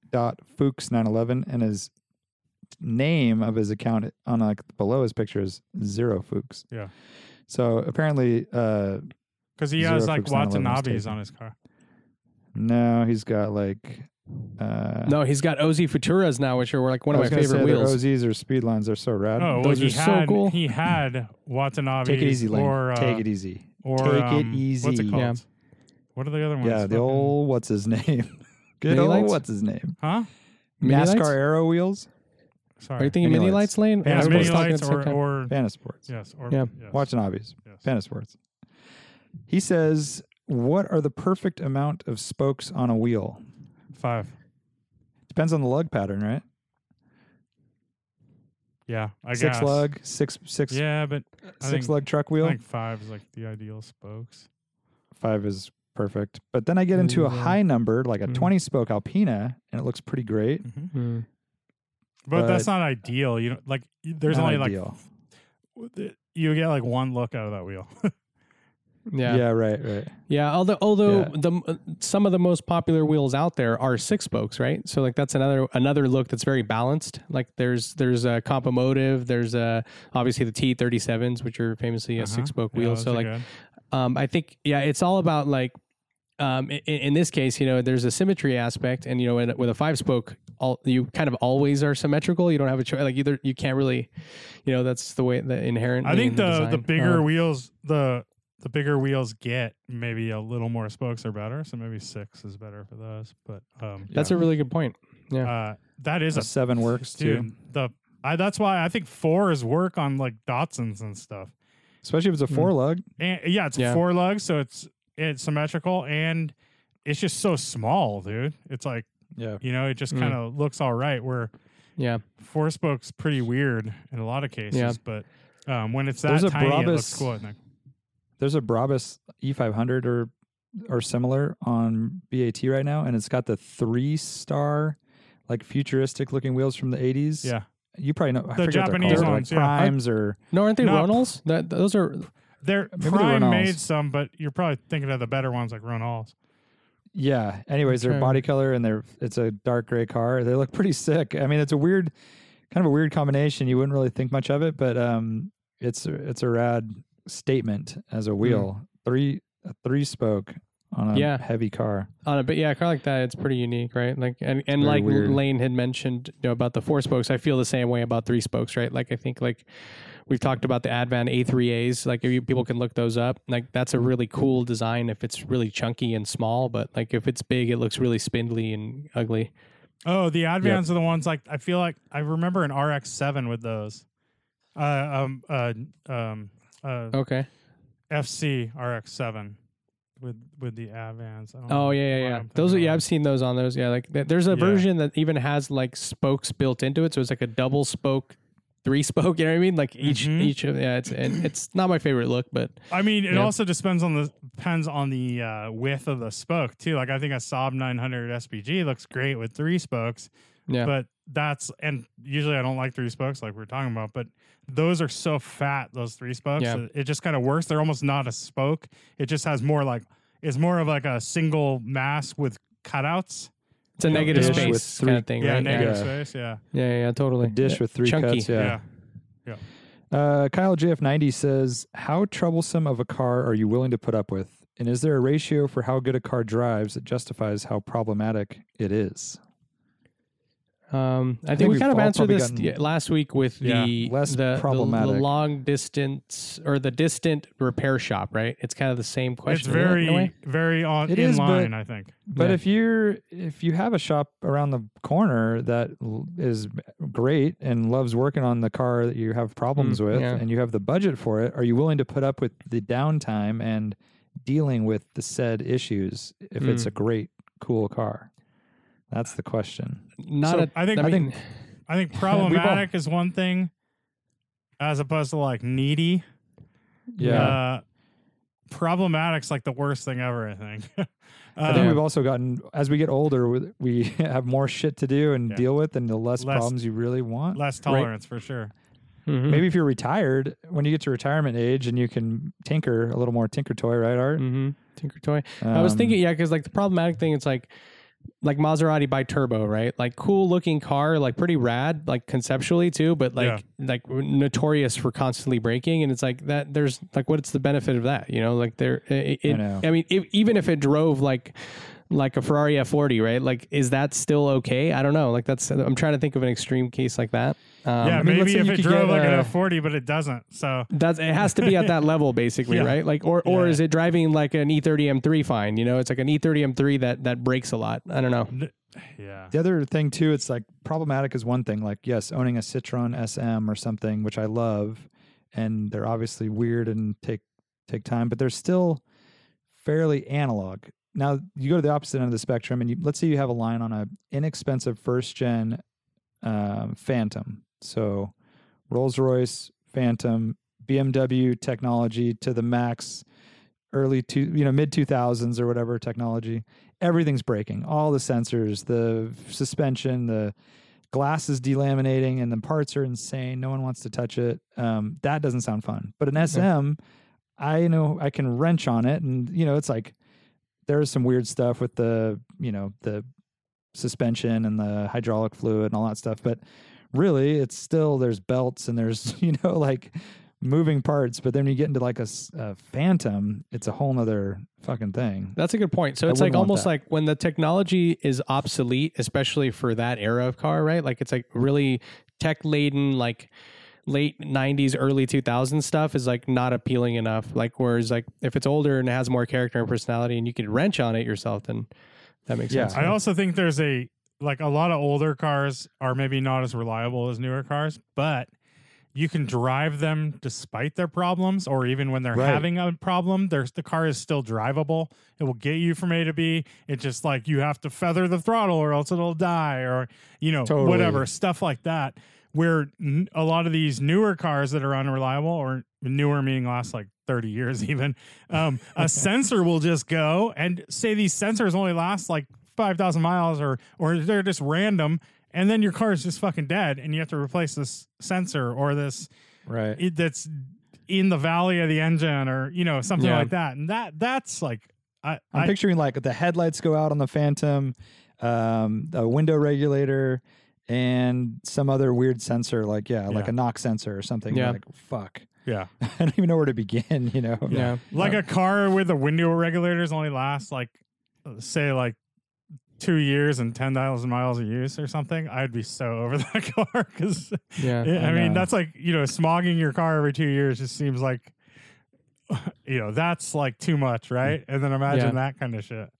fuchs 911 and his name of his account on like below his picture is zero fuchs
Yeah.
so apparently uh
Because he has like
Fuchs 911 was
Watanabe's on his car.
no he's got like uh
No, he's got Ozy Futuras now, which are like one of my favorite
say
wheels.
OZs or speed lines they're so rad
Oh, well,
Those
he
are so cool.
he had Watanabe's
take it easy Lane.
or uh,
take it easy
or
Take it
um, What's
easy.
it called?
Yeah.
What are the other ones?
yeah the
Fucking-
old what's his name good
Mini
old
lights?
what's his name
huh?
Mini
NASCAR
lights?
Arrow wheels
Sorry.
Are you thinking
Mini
mini
lights.
lights, Lane?
yeah,
Everybody's
mini
talking
lights
at
or,
time.
or
Panasports
yes or
Yeah.
yes,
Watanabe's
yes.
Panasports he says what are the perfect amount of spokes on a wheel
five.
depends on the lug pattern right
Yeah, I
six
guess.
lug six six
Yeah, but I
six
think,
lug truck wheel.
I
wheel
think five is like the ideal spokes.
five is perfect but then i get into a
Mm.
high number like a
Mm.
20 spoke alpina and it looks pretty great
Mm.
But, that's not ideal. You know, like there's only
ideal.
like you get like one look out of that wheel.
Yeah.
yeah right right
Yeah, although although
Yeah.
the uh, some of the most popular wheels out there are six spokes, right? So like that's another another look that's very balanced. Like there's there's a Compomotive, there's a obviously the TE37s, which are famously a
Uh-huh.
six spoke wheel.
those
So like um, I think yeah, it's all about like um, in, in this case, you know, there's a symmetry aspect, and you know, in, with a five spoke, all you kind of always are symmetrical. You don't have a choice. Like either you can't really, you know, that's the way the inherent.
I think
in
the the bigger
Um,
wheels the the bigger wheels get, maybe a little more spokes are better. So maybe six is better for those. But um,
that's a really good point. Yeah.
uh, that is
a
a
seven works too.
The I, that's why I think fours work on like Datsuns and stuff.
especially if it's a
Mm.
four lug
And yeah, it's
Yeah.
four lug, so it's it's symmetrical and it's just so small, dude. It's like
yeah
you know, it just
Mm.
kind of looks all right. Where
yeah.
four spokes pretty weird in a lot of cases,
Yeah.
but um, when it's that
There's a
tiny, it looks cool. I think.
there's a Brabus E500 or or similar on BAT right now, and it's got the three star, like futuristic looking wheels from the 80s.
Yeah,
you probably know I
The
forget what they're
Japanese
called, like
ones, yeah.
primes or
No, aren't they
No.
Ronals? That those are
they're
Maybe the
Prime
Ronals.
made some, but you're probably thinking of the better ones like Ronals.
yeah. Anyways, they're
Okay.
body color and they're it's a dark gray car. They look pretty sick. I mean, it's a weird, kind of a weird combination. You wouldn't really think much of it, but um, it's it's a rad statement as a wheel. Three a three spoke on a
Yeah.
heavy car.
on it. But yeah, a car like that, it's pretty unique, right? Like, and, and
very
like
weird.
Lane had mentioned you know, about the four spokes, I feel the same way about three spokes, right? Like, I think like we've talked about the Advan A3As. Like, if you, people can look those up. Like, that's a really cool design if it's really chunky and small. But like, if it's big, it looks really spindly and ugly.
Oh, the Advans are the ones like I feel like I remember an RX seven with those. Uh, um, uh, um, uh,
Okay.
FC RX seven with with the Advans.
Oh yeah, yeah, yeah. Those are yeah. I've seen those on those. Yeah, like there's a
Yeah.
version that even has like spokes built into it, so it's like a double spoke, three spoke. You know what I mean? Like each
Mhm.
each of yeah. It's and it's not my favorite look, but
I mean, it
Yeah.
also depends on the depends on the uh, width of the spoke too. Like I think a Saab 900 SPG looks great with three spokes,
yeah.
but that's and usually I don't like three spokes like we are talking about, but those are so fat those three spokes.
Yeah.
that It just kind of works. They're almost not a spoke. It just has more like it's more of like a single mass with cutouts.
It's a negative
dish
space
with
kind
three-
of thing,
Yeah,
right?
negative
Yeah.
space. Yeah.
Yeah, yeah, yeah, totally.
A dish
Yeah.
with three
Chunky.
cuts. Yeah.
yeah.
Uh, Kyle JF90 says, How troublesome of a car are you willing to put up with? And is there a ratio for how good a car drives that justifies how problematic it is?
Um, I think,
think
we kind of answered this
gotten-
last week with
Yeah,
the
less
the, the- the, long distance or the distant repair shop, right? It's kind of the same question. isn't in
very very on
It
in
is, but-
line, I think.
But
Yeah.
if you're if you have a shop around the corner that is great and loves working on the car that you have problems
Mm,
with
yeah.
and you have the budget for it, are you willing to put up with the downtime and dealing with the said issues if it's
Mm.
a great cool car? That's the question.
Not
So
a,
I think-
I
I
mean,
think-
I think problematic is one thing, as opposed to like needy.
Yeah.
Uh, problematic's like the worst thing ever. I think.
I think
Um,
we've also gotten as we get older, we- we have more shit to do and
Yeah.
deal with, and the less,
Less-
problems you really want.
less tolerance for sure.
mhm.
Maybe if you're retired, when you get to retirement age and you can tinker a little more, tinker toy, right, Art?
Mhm. Tinker Toy. I was
Um,
thinking, yeah, because like the problematic thing, it's like like Maserati Biturbo, right? Like cool looking car, like pretty rad, like conceptually too, but like like notorious for constantly breaking. And it's like that. There's like, what's the benefit of that? You know, like there. It, it,
know.
I mean, if, even if it drove like like a Ferrari F40, right? Like, is that still okay? I don't know. Like that's. I'm trying to think of an extreme case like that. Um,
yeah,
I mean,
maybe if it
could
drove
get,
like an
uh,
F40, but it doesn't. So
That's it has to be at that level basically,
Yeah.
right? Like or or
Yeah.
is it driving like an E E30 M3 fine, you know? It's like an E E30 M3 that that breaks a lot. I don't know.
yeah,
The other thing too, it's like problematic is one thing. Like yes, owning a Citroen SM or something, which I love, and they're obviously weird and take take time, but they're still fairly analog. Now you go to the opposite end of the spectrum, and you, let's say you have a line on a inexpensive first gen um, Phantom, so Rolls Royce Phantom, BMW technology to the max, early two, you know, mid two thousands or whatever technology. Everything's breaking. All the sensors the suspension the glass is delaminating and the parts are insane. No one wants to touch it. Um, that doesn't sound fun. But an sm i know i can wrench on it and you know it's like there's some weird stuff with the you know the suspension and the hydraulic fluid and all that stuff but really it's still there's belts and there's you know like moving parts but then you get into like a phantom it's a whole nother fucking thing
That's a good point. So it's like almost
that.
like when the technology is obsolete, especially for that era of car, right? Like it's like really tech laden, like late 90s, early 2000s stuff is like not appealing enough. Like, whereas, like, if it's older and it has more character and personality and you could wrench on it yourself, then that makes
Yeah.
sense.
I also think there's a like a lot of older cars are maybe not as reliable as newer cars, but you can drive them despite their problems, or even when they're
Right.
having a problem, there's the car is still drivable. It will get you from A to B. It's just like you have to feather the throttle, or else it'll die, or you know
Totally.
whatever stuff like that. Where n- a lot of these newer cars that are unreliable, or newer meaning last like 30 years even, um, a sensor will just go and say these sensors only last like 5,000 miles or or they're just random and then your car is just fucking dead and you have to replace this sensor or this
right
it, that's in the valley of the engine or you know something
Yeah.
like that and that that's like I,
I'm
I
picturing like the headlights go out on the Phantom, um, a window regulator, and some other weird sensor, like yeah, like a knock sensor or something.
Yeah.
like fuck.
Yeah.
I don't even know where to begin. You know.
Yeah.
Like a car with the window regulators only lasts like, say, like two years and 10,000 miles of use or something. I'd be so over that car because,
Yeah.
I,
I
mean, that's like, you know, smogging your car every two years just seems like, you know, that's like too much, right? Mm. And then imagine
Yeah.
that kind of shit.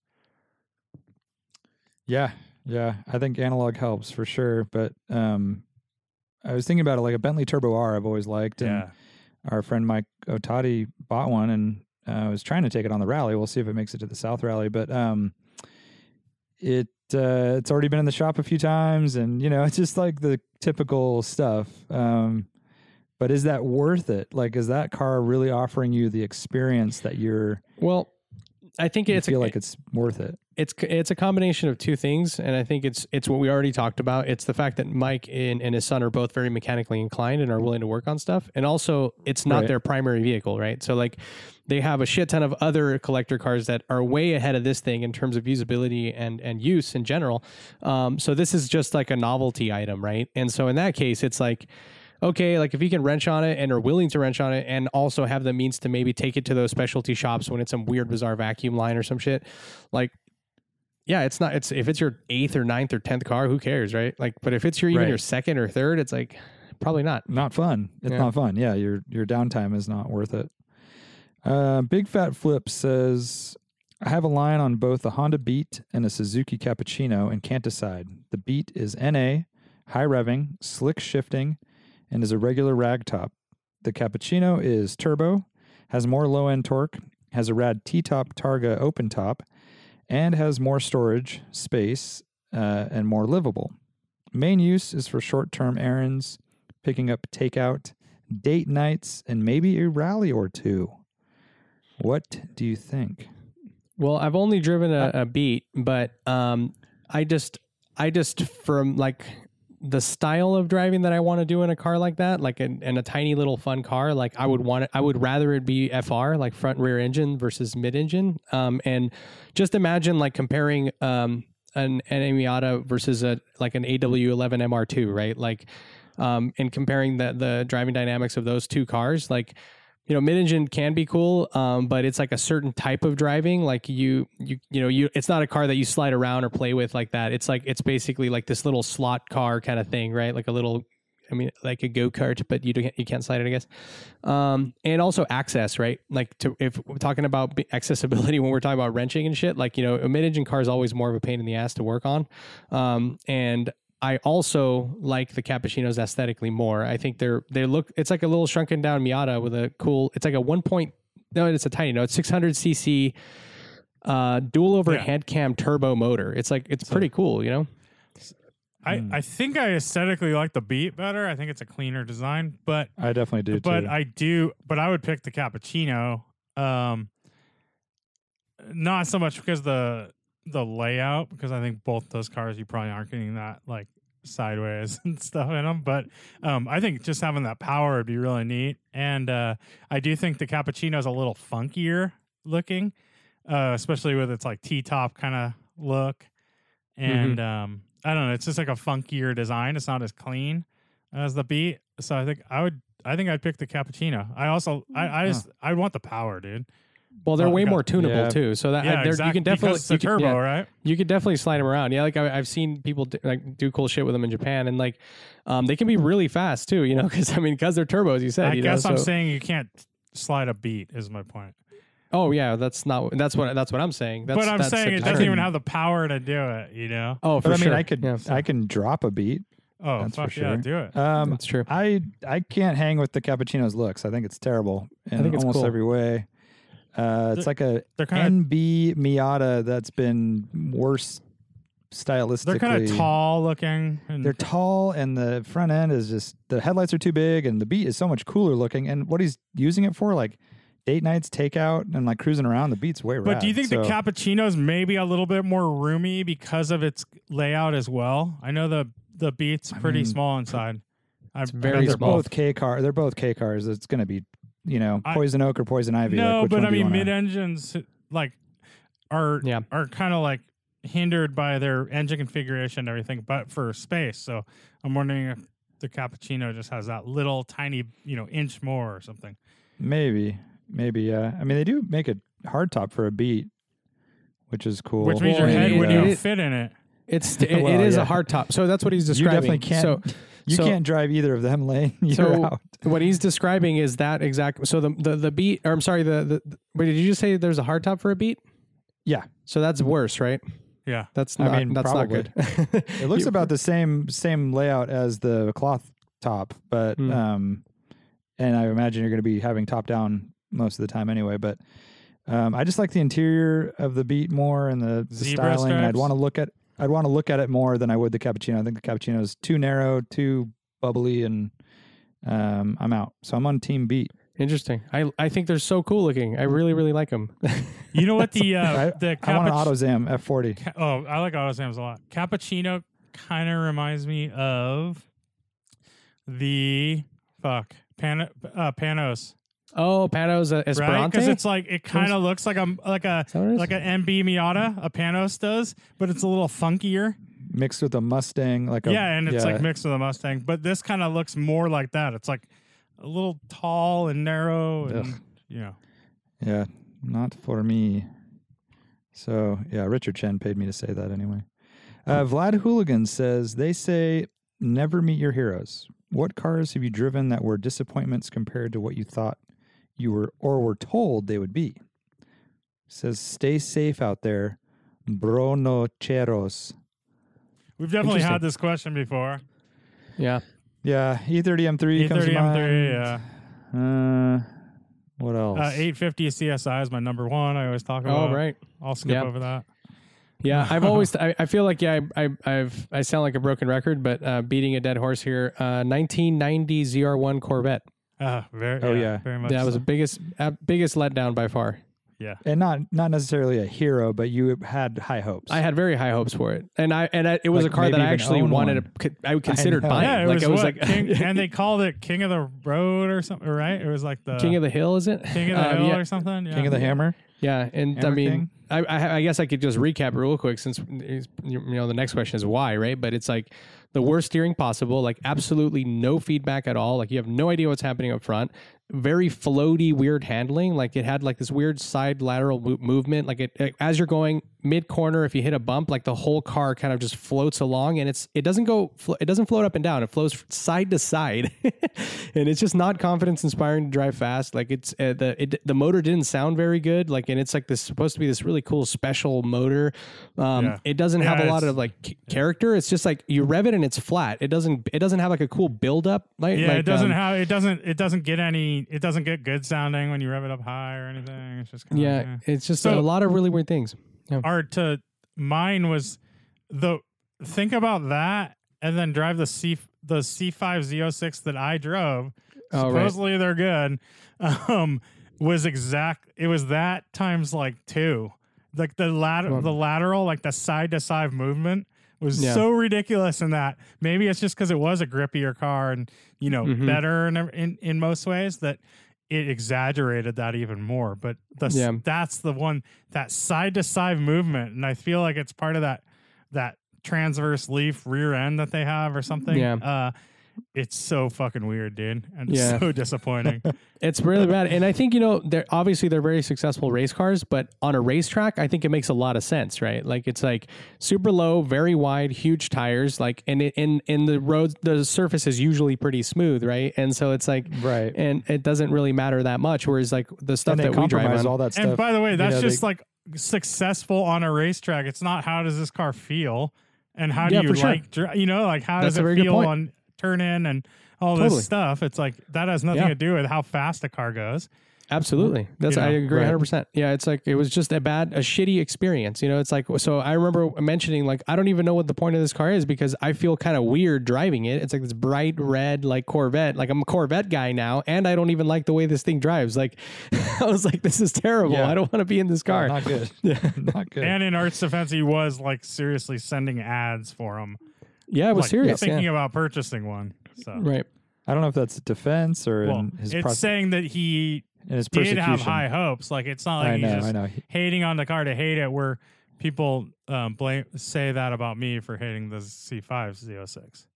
Yeah, yeah. I think analog helps for sure. But um, I was thinking about it like a Bentley Turbo R. I've always liked, and
Yeah.
our friend Mike Otati bought one, and uh, was trying to take it on the rally. We'll see if it makes it to the South Rally, but um, it uh, it's already been in the shop a few times, and you know, it's just like the typical stuff. Um, but is that worth it? Like, is that car really offering you the experience that you're?
Well, I think
You
it's
feel
a,
like it's worth it.
It's it's a combination of two things, and I think it's it's what we already talked about. It's the fact that Mike and, and his son are both very mechanically inclined and are willing to work on stuff, and also it's not
Right.
their primary vehicle, right? So like they have a shit ton of other collector cars that are way ahead of this thing in terms of usability and and use in general. Um, so this is just like a novelty item, right? And so in that case, it's like okay, like if you can wrench on it and are willing to wrench on it and also have the means to maybe take it to those specialty shops when it's some weird bizarre vacuum line or some shit, like yeah, it's not it's if it's your eighth or ninth or tenth car, who cares, right? Like but if it's your even
Right.
your second or third, it's like probably not.
not fun. It's
Yeah.
not fun. Yeah, your your downtime is not worth it. Uh, Big Fat Flip says, I have a line on both a Honda Beat and a Suzuki Cappuccino and can't decide. The Beat is NA, high revving, slick shifting, and is a regular rag top. The Cappuccino is turbo, has more low end torque, has a rad T top Targa open top, and has more storage space uh, and more livable. Main use is for short term errands, picking up takeout, date nights, and maybe a rally or two. What do you think?
Well, I've only driven a, a beat, but um, I just, I just from like the style of driving that I want to do in a car like that, like in, in a tiny little fun car, like I would want it, I would rather it be FR, like front rear engine versus mid engine. Um, and just imagine like comparing um, an, an Miata versus a like an AW11 MR2, right? Like, um, and comparing the the driving dynamics of those two cars, like you know mid-engine can be cool um, but it's like a certain type of driving like you you you know you it's not a car that you slide around or play with like that it's like it's basically like this little slot car kind of thing right like a little I mean, like a go kart, but you don't, you can't slide it, I guess. Um, and also access, right? Like to if we're talking about accessibility when we're talking about wrenching and shit, like you know, a mid-engine car is always more of a pain in the ass to work on. Um, and I also like the cappuccinos aesthetically more. I think they're they look. It's like a little shrunken down Miata with a cool. It's like a one point. No, it's a tiny. No, it's 600 cc. Uh, dual overhead cam turbo motor. It's like it's pretty cool, you know.
I,
Hmm.
I think I aesthetically like the Beat better. I think it's a cleaner design, but
I definitely do
but
too.
I do, but I would pick the cappuccino. Um, not so much because the the layout, because I think both those cars you probably aren't getting that like sideways and stuff in them. But um, I think just having that power would be really neat. And uh, I do think the cappuccino is a little funkier looking, uh, especially with its like T top kind of look. And um, I don't know, it's just like a funkier design. It's not as clean as the Beat. So I think I would. I think I'd pick the cappuccino. I also, I, I just, I want the power, dude.
Well, they're
Oh,
way
God.
more tunable
Yeah.
too. So that
Yeah,
they're,
exactly.
you can definitely
because it's a
you can-
turbo,
yeah.
right?
you could definitely slide them around. Yeah, like I, I've seen people do, like do cool shit with them in Japan, and like um, they can be really fast too. You know, because I mean, because they're turbos. You said.
I
you
guess
know,
I'm
so-
saying you can't slide a beat. Is my point.
Oh yeah, that's not. That's what. That's what I'm saying. That's,
but I'm
that's
saying it doesn't even have the power to do it. You know?
Oh, for
but I mean,
sure.
I could
Yeah,
I can drop a beat.
Oh,
That's for
fuck yeah,
sure.
do it.
Um,
that's true.
I I can't hang with the cappuccino's looks. I think it's terrible in
think it's
almost
cool.
every way. Uh, it's like a
They're kind of
NB Miata that's been worse stylistically.
they're kind of tall looking. And
They're tall, and the front end is just the headlights are too big, and the beat is so much cooler looking. And what he's using it for, like date nights, takeout, and like cruising around, the beat's way
but do you think
So-
the cappuccino's maybe a little bit more roomy because of its layout as well? I know the the beat's
I
pretty
mean,
small inside. I
it's very
they're
small.
both K car. They're both K cars. It's going to be, you know,
I-
poison oak or poison ivy.
No,
like,
but I mean, mid engines like are
Yeah.
are kind of like hindered by their engine configuration and everything, but for space. So I'm wondering if the cappuccino just has that little tiny, you know, inch more or something.
Maybe, maybe. Yeah. I mean, they do make a hard top for a beat, which is cool.
Which means
Well,
your head wouldn't even fit in it.
It's it,
Well,
it is
yeah.
a hard top. So that's what he's describing.
you
describing.
definitely can't.
So
you
so-
can't drive either of them, Lane. You're
So-
out.
what he's describing is that exact. So the the the beat, or I'm sorry, the the. the wait, did you just say there's a hard top for a beat?
Yeah.
So that's worse, right?
Yeah.
That's
I
not.
mean,
that's
probably.
not good.
It looks about the same same layout as the cloth top, but
Hmm.
um, and I imagine you're going to be having top down most of the time anyway. But um, I just like the interior of the Beat more and the, the styling. And I'd want to look at I'd want to look at it more than I would the cappuccino. I think the cappuccino is too narrow, too bubbly, and um, I'm out. So I'm on Team Beat.
Interesting. I I think they're so cool looking. I really really like them.
You know what the uh,
I,
the
I want an
cappuc-
AutoZam F40.
Ca- oh, I like AutoZams a lot. Cappuccino kind of reminds me of the fuck Pan uh, Panoz,
oh, Panoz uh,
right?
Esperante.
Because it's like it kind of looks like a like a
Is that what it is?
like an NB Miata, a Panoz does, but it's a little funkier.
mixed with a Mustang, like a
yeah, and it's
yeah.
like mixed with a Mustang, but this kind of looks more like that. It's like a little tall and narrow, and
Ugh.
you know.
Yeah, not for me. So yeah, Richard Chen paid me to say that anyway. Uh, Vlad Hooligan says they say never meet your heroes. What cars have you driven that were disappointments compared to what you thought you were or were told they would be? Says stay safe out there, Brono Cheros.
We've definitely had this question before.
yeah.
Yeah, E E30 M3 comes to
E30 M3,
mind.
yeah.
Uh, what else?
Uh, 850 CSI is my number one. I always talk about.
Oh right.
I'll skip
Yeah.
over that.
Yeah, I've always I, I feel like yeah I, I I've I sound like a broken record, but uh, beating a dead horse here. Uh, 1990 ZR1 Corvette.
Uh, very,
Oh, yeah.
very much.
That was
so.
the biggest uh, biggest letdown by far.
yeah.
and not not necessarily a hero, but you had high hopes.
I had very high hopes for it, and I and I, it was
Like
a car that I actually wanted
one.
to. I considered
know.
buying.
Yeah, it
like
was,
I was
what,
like
King, and they called it King of the Road or something, right? It was like the
King of the Hill, is it?
King of the
Um,
Hill
yeah,
or something. Yeah.
King of the Hammer.
Yeah, and I mean, I, I I guess I could just recap real quick since you know the next question is why, right? But it's like the worst steering possible, like absolutely no feedback at all, like you have no idea what's happening up front. Very floaty, weird handling. Like it had like this weird side lateral mo- movement. Like it, it- as you're going mid corner, if you hit a bump, like the whole car kind of just floats along, and it's it doesn't go flo- it doesn't float up and down. It flows side to side, and it's just not confidence inspiring to drive fast. Like it's uh, the it, the motor didn't sound very good. Like and it's like this supposed to be this really cool special motor. Um,
Yeah.
It doesn't have a lot of like c- character. It's just like you rev it and it's flat. It doesn't it doesn't have like a cool build up. Like,
Yeah,
like,
it doesn't
um,
have it doesn't it doesn't get any it doesn't get good sounding when you rev it up high or anything. It's just kind
Yeah, it's just
So-
a lot of really weird things.
Or to mine was the think about that and then drive the C the C5 Z06 that I drove.
Oh, right.
Supposedly they're good. Um, was exact. It was that times like two. Like the lat- the lateral, like the side to side movement was
Yeah.
so ridiculous in that. Maybe it's just because it was a grippier car and you know
Mhm.
better in, in in most ways that it exaggerated that even more. But the
Yeah.
that's the one that side to side movement, and I feel like it's part of that that transverse leaf rear end that they have or something.
Yeah.
Uh, it's so fucking weird, dude, and
Yeah.
so disappointing.
It's really bad. And I think, you know, they're obviously they're very successful race cars, but on a racetrack, I think it makes a lot of sense, right? Like it's like super low, very wide, huge tires, like and it, in in the roads the surface is usually pretty smooth, right? And so it's like
Right.
and it doesn't really matter that much. Whereas like the stuff that we drive on,
all that stuff.
And by the way,
you
that's
know,
just
they-
like successful on a racetrack. It's not how does this car feel, and how do
Yeah,
you
for sure.
like, dri- you know, like how
That's
does it feel on turn in and all
Totally.
this stuff. It's like that has nothing
Yeah.
to do with how fast a car goes.
Absolutely. That's
You know,
I agree
right.
100%. Yeah, it's like it was just a bad a shitty experience. You know, it's like so I remember mentioning like I don't even know what the point of this car is because I feel kind of weird driving it. It's like this bright red like Corvette. Like I'm a Corvette guy now and I don't even like the way this thing drives. Like I was like this is terrible.
Yeah.
I don't want to be in this car.
not good. yeah. not good.
And in Art's defense, he was like seriously sending ads for him.
Yeah, it was
like,
serious.
Thinking
Yeah.
about purchasing one. So.
Right.
I don't know if that's a defense or
Well,
in his,
it's
pro-
saying that he
in his
did have high hopes. Like it's not like
I
he's
know,
just
I know.
hating on the car to hate it. Where people um, blame say that about me for hating the C5 Z06.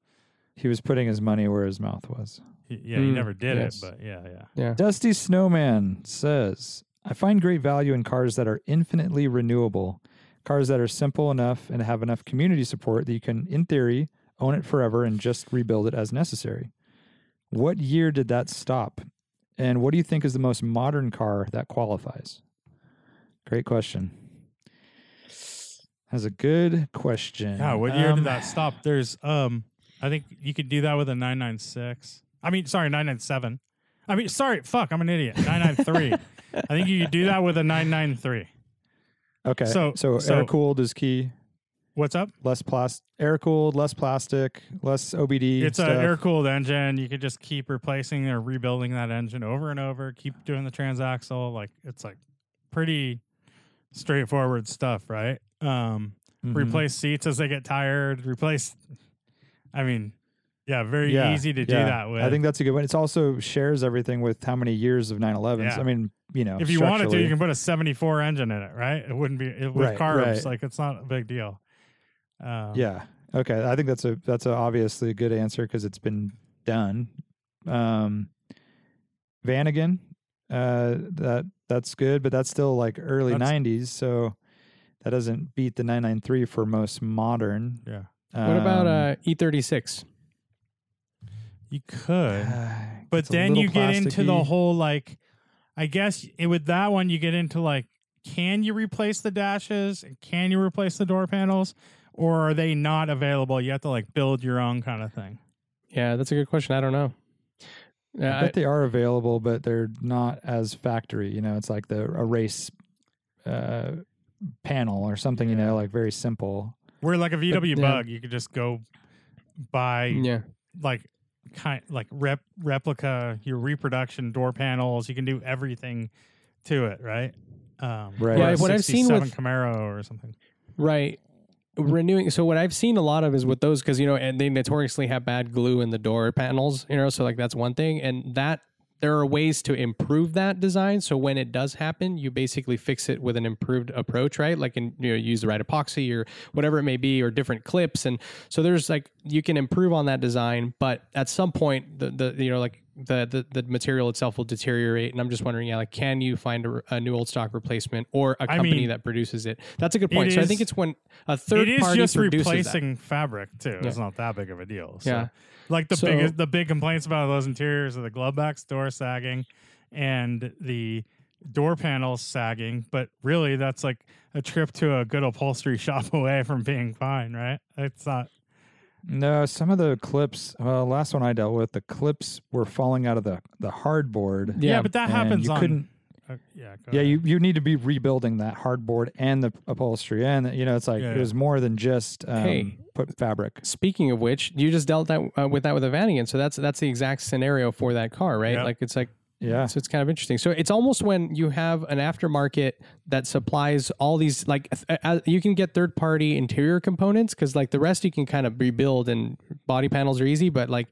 He was putting his money where his mouth was.
He- yeah, he
Mm,
never did
yes.
it, but yeah, yeah.
Yeah.
Dusty Snowman says, I find great value in cars that are infinitely renewable, cars that are simple enough and have enough community support that you can, in theory, own it forever and just rebuild it as necessary. What year did that stop? And what do you think is the most modern car that qualifies? Great question. That's a good question.
Yeah, what year
Um,
did that stop? There's um I think you could do that with a 996. I mean, sorry, 997. I mean, sorry, fuck, I'm an idiot. 993. I think you could do that with a 993.
Okay.
So-
So,
so-
air cooled is key.
What's up?
Less plastic, air cooled, less plastic, less OBD.
It's an air cooled engine. You could just keep replacing or rebuilding that engine over and over. Keep doing the transaxle. Like it's like pretty straightforward stuff, right? Um,
Mhm.
Replace seats as they get tired. Replace. I mean, yeah, very
Yeah,
easy to do
yeah.
that with.
I think that's a good one. It's also shares everything with how many years of 911s.
Yeah.
I mean, you know,
if you wanted to,
structurally-
you can put a 74 engine in it, right? It wouldn't be it, with
Right,
carbs.
right.
Like it's not a big deal. Um,
Yeah. Okay. I think that's a that's a obviously a good answer because it's been done. Um, Vanagon, uh, that that's good, but that's still like early
That's-
90s, so that doesn't beat the 993 for most modern.
yeah.
What about
Um,
uh, E36?
You could. But then you
little
get into the whole like, I guess it, with that one you get into like, can you replace the dashes? and Can you replace the door panels? Or are they not available? You have to like build your own kind of thing.
Yeah, that's a good question. I don't know.
I
Yeah,
bet they are available, but they're not as factory. You know, it's like the a race uh, panel or something. You know, like very simple.
Where like a VW
yeah.
bug, you could just go buy
yeah.
like kind like rep replica your reproduction door panels. You can do everything to it, right? Um,
Right. Yeah,
what I've seen
67
with-
Camaro or something.
Right. Renewing. So what I've seen a lot of is with those because you know, and they notoriously have bad glue in the door panels. You know, so like that's one thing, and that there are ways to improve that design. So when it does happen, you basically fix it with an improved approach, right? Like in you know, use the right epoxy or whatever it may be, or different clips, and so there's like you can improve on that design, but at some point the the you know like the, the the material itself will deteriorate and i'm just wondering yeah like can you find a, a new old stock replacement or a
I
company
mean,
that produces it that's a good point so i think it's when a third
it is
party
just
produces that.
replacing fabric too. It's not that big of a deal. So,
Yeah.
like the
So-
biggest, the big complaints about those interiors are the glove box door sagging and the door panels sagging. But really, that's like a trip to a good upholstery shop away from being fine, right? It's not.
No, some of the clips. Well, last one I dealt with, the clips were falling out of the the hardboard.
Yeah,
Yeah,
but that happens
you
on.
couldn't-
uh, yeah. go
Yeah,
ahead.
you, you need to be rebuilding that hardboard and the upholstery, and you know it's like
Yeah,
it was more than just um,
Hey.
put fabric.
speaking of which you just dealt that uh, with that with a vanagon so that's that's the exact scenario for that car right
Yep.
like it's like
Yeah,
So it's kind of interesting. So it's almost when you have an aftermarket that supplies all these like uh, uh, you can get third party interior components because like the rest you can kind of rebuild and body panels are easy, but like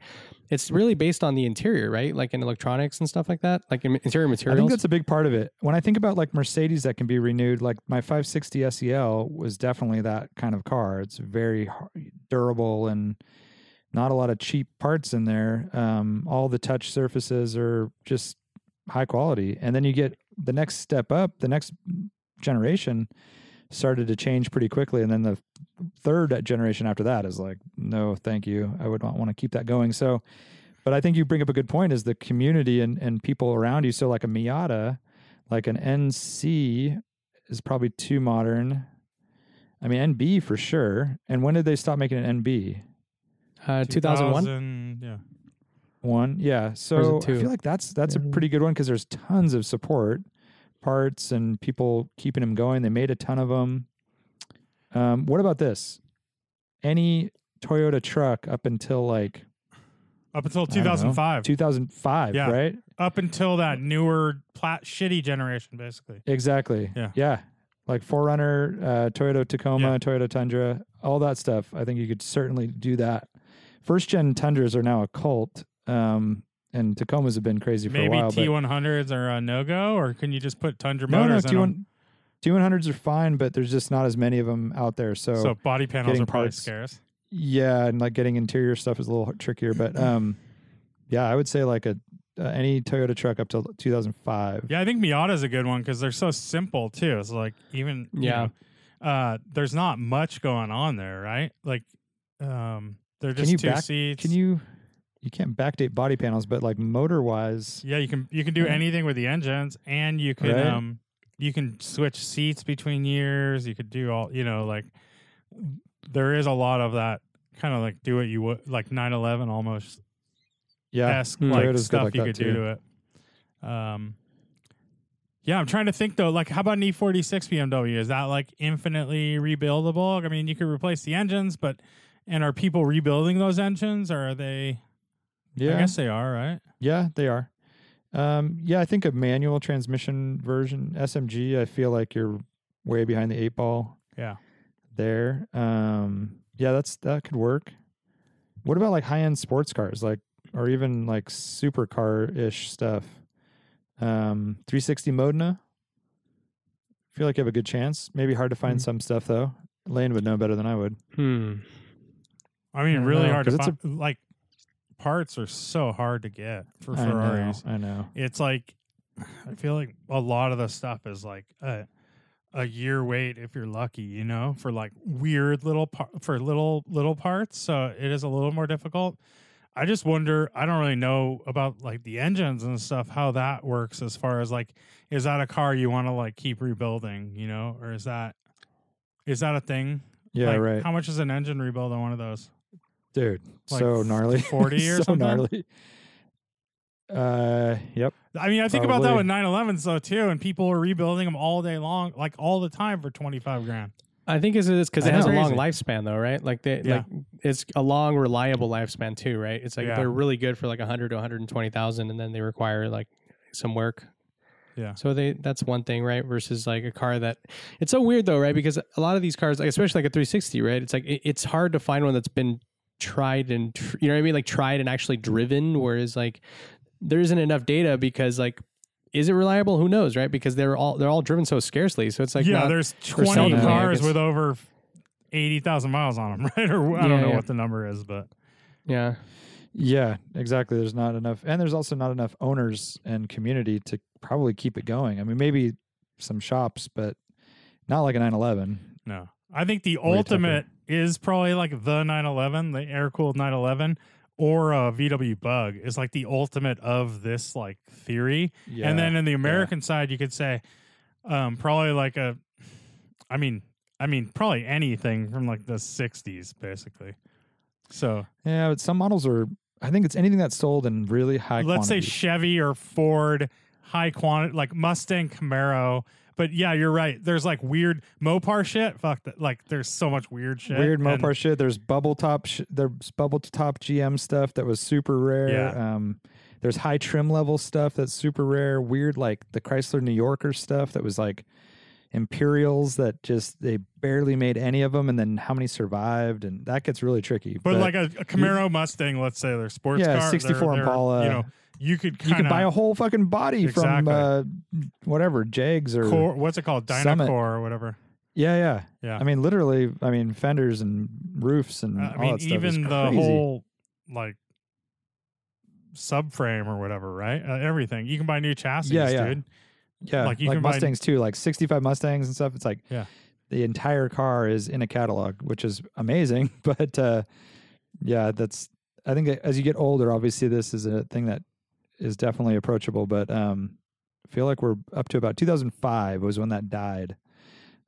it's really based on the interior, right? Like in electronics and stuff like that, like in interior
I think that's a big part of it. When I think about like Mercedes that can be renewed, like my 560 SEL was definitely that kind of car. It's very durable and not a lot of cheap parts in there. Um, all the touch surfaces are just high quality. And then you get the next step up, the next generation started to change pretty quickly. And then the third generation after that is like, no, thank you. I would not want to keep that going. So, but I think you bring up a good point is the community and, and people around you. So like a Miata, like an NC is probably too modern. I mean, NB for sure. And when did they stop making an NB?
uh, 2001.
2000, Yeah.
One, yeah. So I feel like that's that's a pretty good one because there's tons of support, parts, and people keeping them going. They made a ton of them. Um, what about this? Any Toyota truck up until like
Up until
I don't know,
2005.
2005,
Yeah.
right?
Up until that newer plat shitty generation, basically.
Exactly.
Yeah.
Yeah. Like 4Runner, uh, Toyota Tacoma,
Yeah.
Toyota Tundra, all that stuff. I think you could certainly do that. First gen Tundras are now a cult. Um, and Tacomas have been crazy for
Maybe
a while. but-
T100s are a no go, or can you just put Tundra
No, no,
motors in them?
T1, T100s are fine, but there's just not as many of them out there. So,
So body panels are probably
parts-
scarce.
yeah, and like getting interior stuff is a little trickier. But um, yeah, I would say like a uh, any Toyota truck up to 2005.
Yeah, I think Miata's a good one because they're so simple too. It's like even you
Yeah.
know, uh, there's not much going on there, right? Like, um, they're
Can
just
you
two
back-
seats.
Can you? You can't backdate body panels, but like motor wise,
Yeah, you can you can do anything with the engines, and you can
Right.
um you can switch seats between years. You could do all you know like there is a lot of that kind of like do what you would like 911 almost
yeah,
esque
Hmm.
like
Toyota's
stuff
like
you could do to it. Um, yeah, I'm trying to think though. Like, how about an E46 BMW? Is that like infinitely rebuildable? I mean, you could replace the engines, but and are people rebuilding those engines, or are they?
Yeah,
I guess they are, right?
yeah, they are. Um, yeah, I think a manual transmission version SMG. I feel like you're way behind the eight ball.
Yeah.
there. Um, yeah, that's that could work. What about like high end sports cars, like or even like supercar ish stuff? Um, 360 Modena. I Feel like you have a good chance. Maybe hard to find
Mhm.
some stuff though. Lane would know better than I would.
Hmm.
I mean,
don't
really
know,
hard to
it's
find. like, parts are so hard to get for
I know.
Ferraris.
I know.
It's like I feel like a lot of the stuff is like a a year wait if you're lucky, you know, for like weird little par- for little little parts. So it is a little more difficult. I just wonder. I don't really know about like the engines and stuff how that works as far as like is that a car you want to like keep rebuilding, you know, or is that is that a thing?
Yeah,
Like,
right,
How much is an engine rebuild on one of those?
Dude.
like
so gnarly.
40 or
so
something?
gnarly. Uh, yep.
I mean, I think about that
Probably.
with 911s though too, and people are rebuilding them all day long, like all the time for 25 grand.
I think it's because it has a long lifespan, though, right? Like they,
Yeah.
like it's a long, reliable lifespan too, right? It's like
Yeah.
they're really good for like 100 to 120,000, and then they require like some work.
Yeah.
So they that's one thing, right? Versus like a car that it's so weird though, right? Because a lot of these cars, like especially like a 360, right? It's like it, it's hard to find one that's been tried and tr- you know what I mean, like tried and actually driven. Whereas like there isn't enough data because like is it reliable? Who knows, right? Because they're all they're all driven so scarcely. So it's like
yeah,
not-
there's
for
20
selling them, I
cars
guess.
with over 80,000 miles on them, right? Or I don't know
yeah.
what the number is, but
yeah.
Yeah, exactly. There's not enough, and there's also not enough owners and community to probably keep it going. I mean, maybe some shops, but not like a 911.
no. I think the
Way
ultimate is probably like the 911, the air cooled 911, or a VW Bug is like the ultimate of this like theory.
Yeah,
and then in the American side, you could say um, probably like a, I mean, I mean, probably anything from like the 60s, basically. So
yeah, but some models are. I think it's anything that's sold in really high.
let's say. Chevy or Ford, high quantity, like Mustang, Camaro. But yeah, you're right. There's like weird Mopar shit. Fuck that. Like there's so much weird shit.
weird
and-
Mopar shit. There's bubble top. Sh- there's bubble top GM stuff that was super rare.
Yeah.
Um, there's high trim level stuff that's super rare. Weird like the Chrysler New Yorker stuff that was like Imperials that just they barely made any of them, and then how many survived, and that gets really tricky.
But, like a, a Camaro Mustang, let's say they're sports
Yeah,
car,
64
they're- they're,
Impala.
You know, you could
you
kind
can buy a whole fucking body from uh, whatever Jags or
core, what's it called. Dynacorn or whatever.
yeah, yeah.
Yeah.
I mean, literally, I mean, fenders and roofs and
Uh,
all
I mean,
that stuff is
even the whole like subframe or whatever, right? Uh, everything you can buy new chassis,
Yeah, yeah.
dude.
yeah,
like,
like,
you can buy-
Mustangs too, like sixty-five Mustangs and stuff. It's like
Yeah.
the entire car is in a catalog, which is amazing. But uh, yeah, that's I think as you get older, obviously this is a thing that is definitely approachable. But um, I feel like we're up to about 2005 was when that died.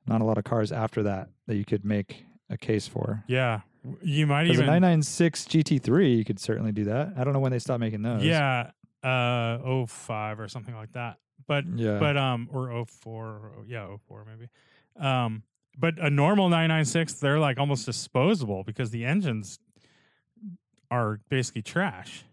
Not a lot of cars after that that you could make a case for.
Yeah, you might
Because a 996 GT3, you could certainly do that. I don't know when they stopped making those.
yeah, uh, 05 or something like that. But
yeah,
but um, or 04, or, yeah, 04 maybe. Um, but a normal 996, they're like almost disposable because the engines are basically trash,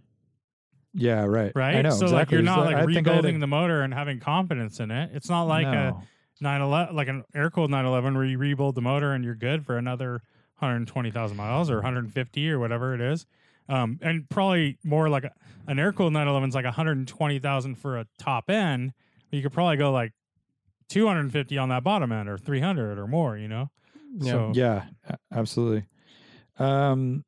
yeah, right,
right?
I know.
so like you're not like
I think a-
rebuilding the motor and having confidence in it. It's not like a 911 like an air cooled 911 where you rebuild the motor and you're good for another 120,000 miles or 150 or whatever it is. Um, and probably more like a, an air cooled 911 is like 120,000 for a top end. But you could probably go like 250 on that bottom end or 300 or more, you know?
Yeah.
So
Yeah, absolutely. Um,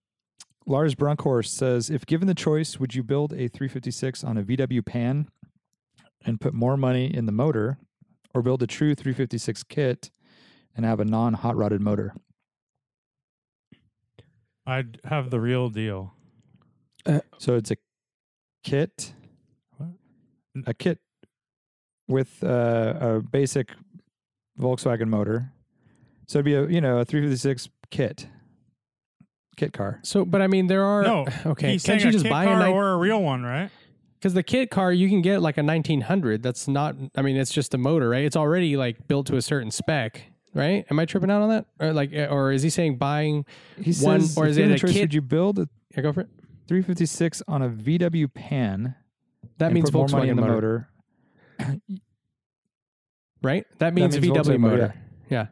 Lars Brunkhorst says, if given the choice, would you build a 356 on a VW pan and put more money in the motor, or build a true 356 kit and have a non-hot rodded motor?
I'd have the real deal.
So it's a kit,
What?
a kit with uh, a basic Volkswagen motor. So it'd be a you know a 356 kit, kit car.
So, but I mean, there are
No,
okay.
He's
Can't you
a
just
kit
buy
car
a
or a real one, right?
because the kit car you can get like a 1900. That's not. I mean, it's just a motor, right? It's already like built to a certain spec, right? Am I tripping out on that, or like, eh, or is he saying buying?
He
One-
says,
or is
given
it
the
a
choice,
kit?
Would you build a
Yeah, go for it.
356 on a VW pan?
That means
put more money
Volkswagen
in the
motor,
motor.
right? That means,
means
VW
Volkswagen motor,
motor. Yeah.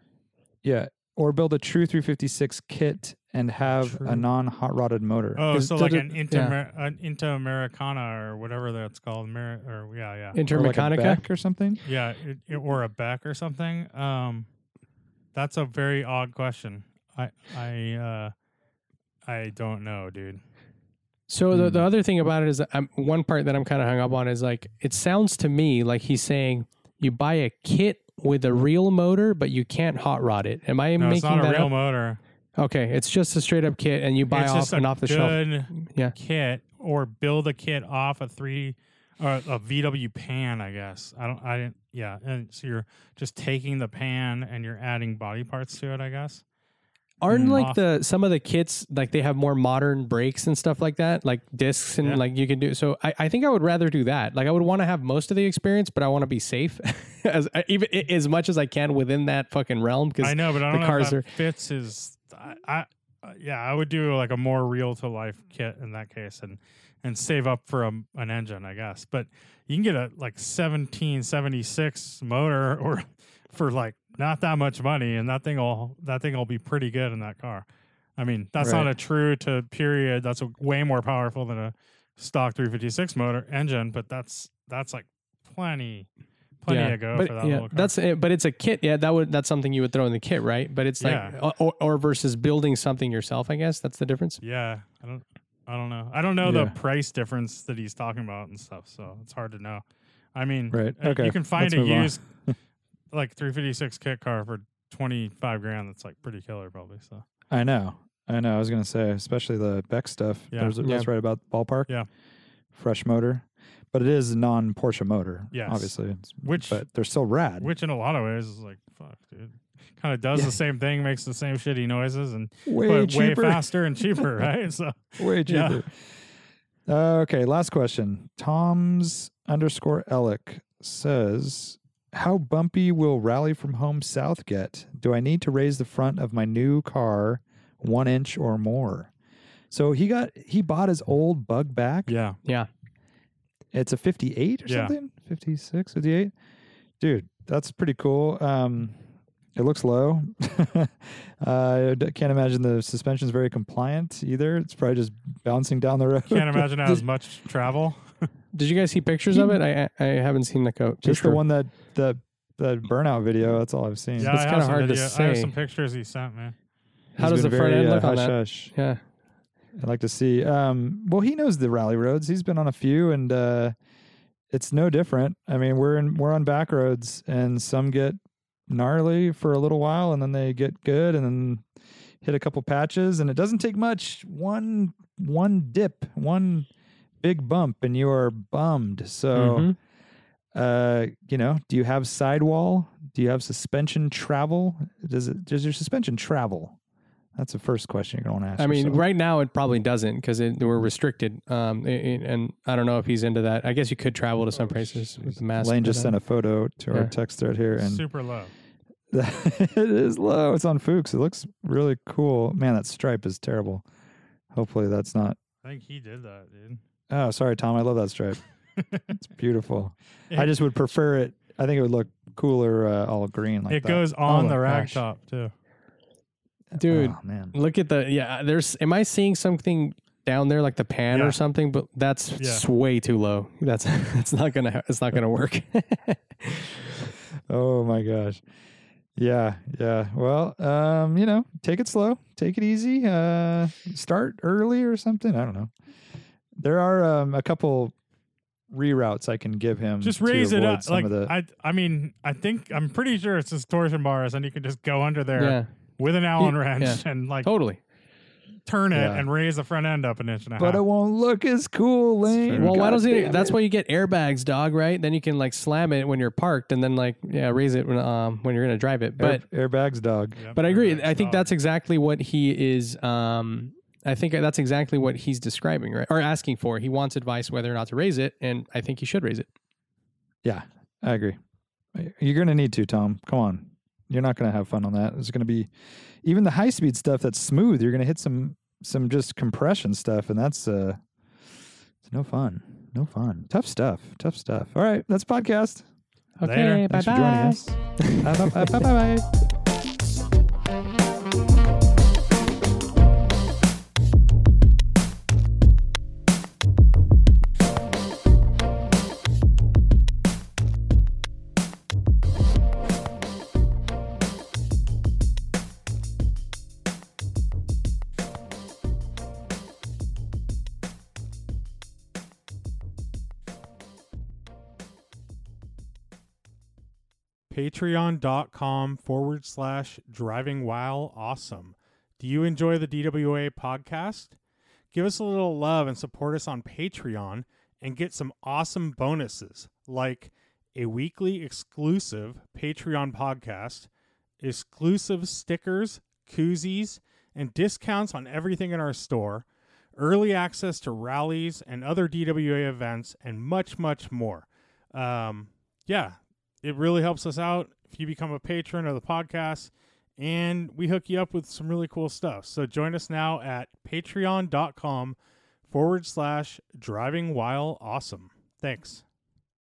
Yeah, or build a true 356 kit and have
True.
a non-hot rodded motor.
Oh, so like an Inter an Intermeccanica or whatever that's called, Ameri- or yeah, yeah,
or like a
Intermeccanica.
Beck or something.
yeah, it, it- or a back or something. Um, that's a very odd question. I I uh, I don't know, dude.
So the, the
Hmm.
other thing about it is that I'm, one part that I'm kind of hung up on is like it sounds to me like he's saying you buy a kit with a real motor, but you can't hot rod it. Am I
No,
making
it's not a real
up?
motor.
Okay, it's just a straight up kit, and you buy
it's
off an off the shelf. Yeah.
kit or build a kit off a three or a VW pan, I guess. I don't I didn't yeah. And so you're just taking the pan and you're adding body parts to it, I guess.
Aren't
Mm.
like
Off-
the some of the kits like they have more modern brakes and stuff like that, like discs and
Yeah.
like you can do. So I, I think I would rather do that. Like I would want to have most of the experience, but I want to be safe as even as much as I can within that fucking realm. Because I
know, but I
the
don't know
cars
if that
are-
fits his I, I uh, yeah, I would do like a more real to life kit in that case and and save up for a, an engine, I guess. But you can get a like 1776 motor or for like not that much money and that thing will that thing will be pretty good in that car. I mean, that's not a true to period. That's a, way more powerful than a stock 356 motor engine, but that's that's like plenty plenty
yeah,
to go
but
for that
yeah,
little car.
that's it. But it's a kit. Yeah, that would that's something you would throw in the kit, right? But it's like
Yeah.
or, or versus building something yourself. I guess that's the difference.
Yeah, I don't, I don't know. I don't know
Yeah.
the price difference that he's talking about and stuff, so it's hard to know. I mean,
Right.
uh,
Okay.
you can find
Let's
a
move
used like 356 kit car for 25 grand. That's like pretty killer, probably. So
I know. I know. I was going to say, especially the Beck stuff.
Yeah.
There's,
Yeah.
That's right about the ballpark.
Yeah.
Fresh motor. But it is non Porsche motor.
Yes.
Obviously. It's,
which,
but they're still rad.
which in a lot of ways is like, fuck, dude. Kind of does
Yeah.
the same thing, makes the same shitty noises, and
way
but way
cheaper.
faster and cheaper, right? So
way
Yeah.
cheaper. Uh, okay. Last question. Tom's underscore Ellick says, How bumpy will Rally from Home South get? Do I need to raise the front of my new car one inch or more? So he got he bought his old bug back.
yeah,
Yeah.
It's a 58 or
Yeah.
something? 56, 58? Dude, that's pretty cool. Um, it looks low. I d- can't imagine the suspension's very compliant either. It's probably just bouncing down the road.
can't imagine how as much travel.
Did you guys see pictures of it? I I I haven't seen the coat.
just
picture.
the one that the the burnout video. That's all I've seen.
Yeah,
It's
I have
kinda
some
hard to
video- I have some pictures he sent me.
How
He's
does
been
the front
very,
end
uh,
look on
hush
that?
hush.
Yeah.
I'd like to see. Um, well, he knows the rally roads. He's been on a few, and uh, it's no different. I mean, we're in we're on back roads, and some get gnarly for a little while, and then they get good, and then hit a couple patches, and it doesn't take much. One one dip, one big bump, and you are bummed. So,
Mhm.
uh, you know, do you have sidewall? Do you have suspension travel? Does it does your suspension travel? That's the first question you're going to ask.
I mean,
yourself.
right now it probably doesn't because we're restricted. Um, i- i- and I don't know if he's into that. I guess you could travel to some places with the mask.
Lane just sent a photo to our text thread here, and
Super low.
it is low. It's on Fuchs. It looks really cool. Man, that stripe is terrible. Hopefully, that's not.
I think he did that, dude.
Oh, sorry, Tom. I love that stripe. It's beautiful. I just would prefer it. I think it would look cooler uh, all green like
it
that.
goes on
Oh
the
my
rag
gosh.
top too.
Dude,
Oh, man.
Look at the yeah. There's. Am I seeing something down there like the pan
Yeah.
or something? But that's
Yeah.
way too low. That's it's not gonna it's not gonna work.
Oh my gosh. Yeah, yeah. Well, um, you know, take it slow, take it easy. Uh, start early or something. I don't know. There are um, a couple reroutes I can give him.
Just raise it up. Like
the,
I, I mean, I think I'm pretty sure it's just torsion bars, and you can just go under there
Yeah,
with an Allen
Yeah.
wrench and like
totally.
turn it
Yeah.
and raise the front end up an inch and a half.
but it won't look as cool, Lane.
true.
Well, why
God
doesn't it? That's
it.
why you get airbags, dog. Right? Then you can like slam it when you're parked, and then like yeah, raise it when um when you're gonna drive it. But
Air, airbags, dog.
Yep,
But I agree. I think
So,
that's exactly what he is. Um, I think that's exactly what he's describing, right? Or asking for. He wants advice whether or not to raise it, and I think he should raise it.
Yeah, I agree. You're going to need to, Tom. Come on. You're not going to have fun on that. It's going to be even the high speed stuff that's smooth. You're going to hit some some just compression stuff, and that's uh, it's no fun. No fun. Tough stuff. Tough stuff. All right, that's podcast.
Later.
Okay, bye
Thanks for joining us. bye bye bye. bye.
patreon.com forward slash driving while awesome. Do you enjoy the DWA podcast? Give us a little love and support us on Patreon and get some awesome bonuses like a weekly exclusive Patreon podcast, exclusive stickers, koozies, and discounts on everything in our store, early access to rallies and other DWA events, and much, much more. Um, yeah, it really helps us out if you become a patron of the podcast and we hook you up with some really cool stuff. So join us now at patreon.com forward slash driving while awesome. Thanks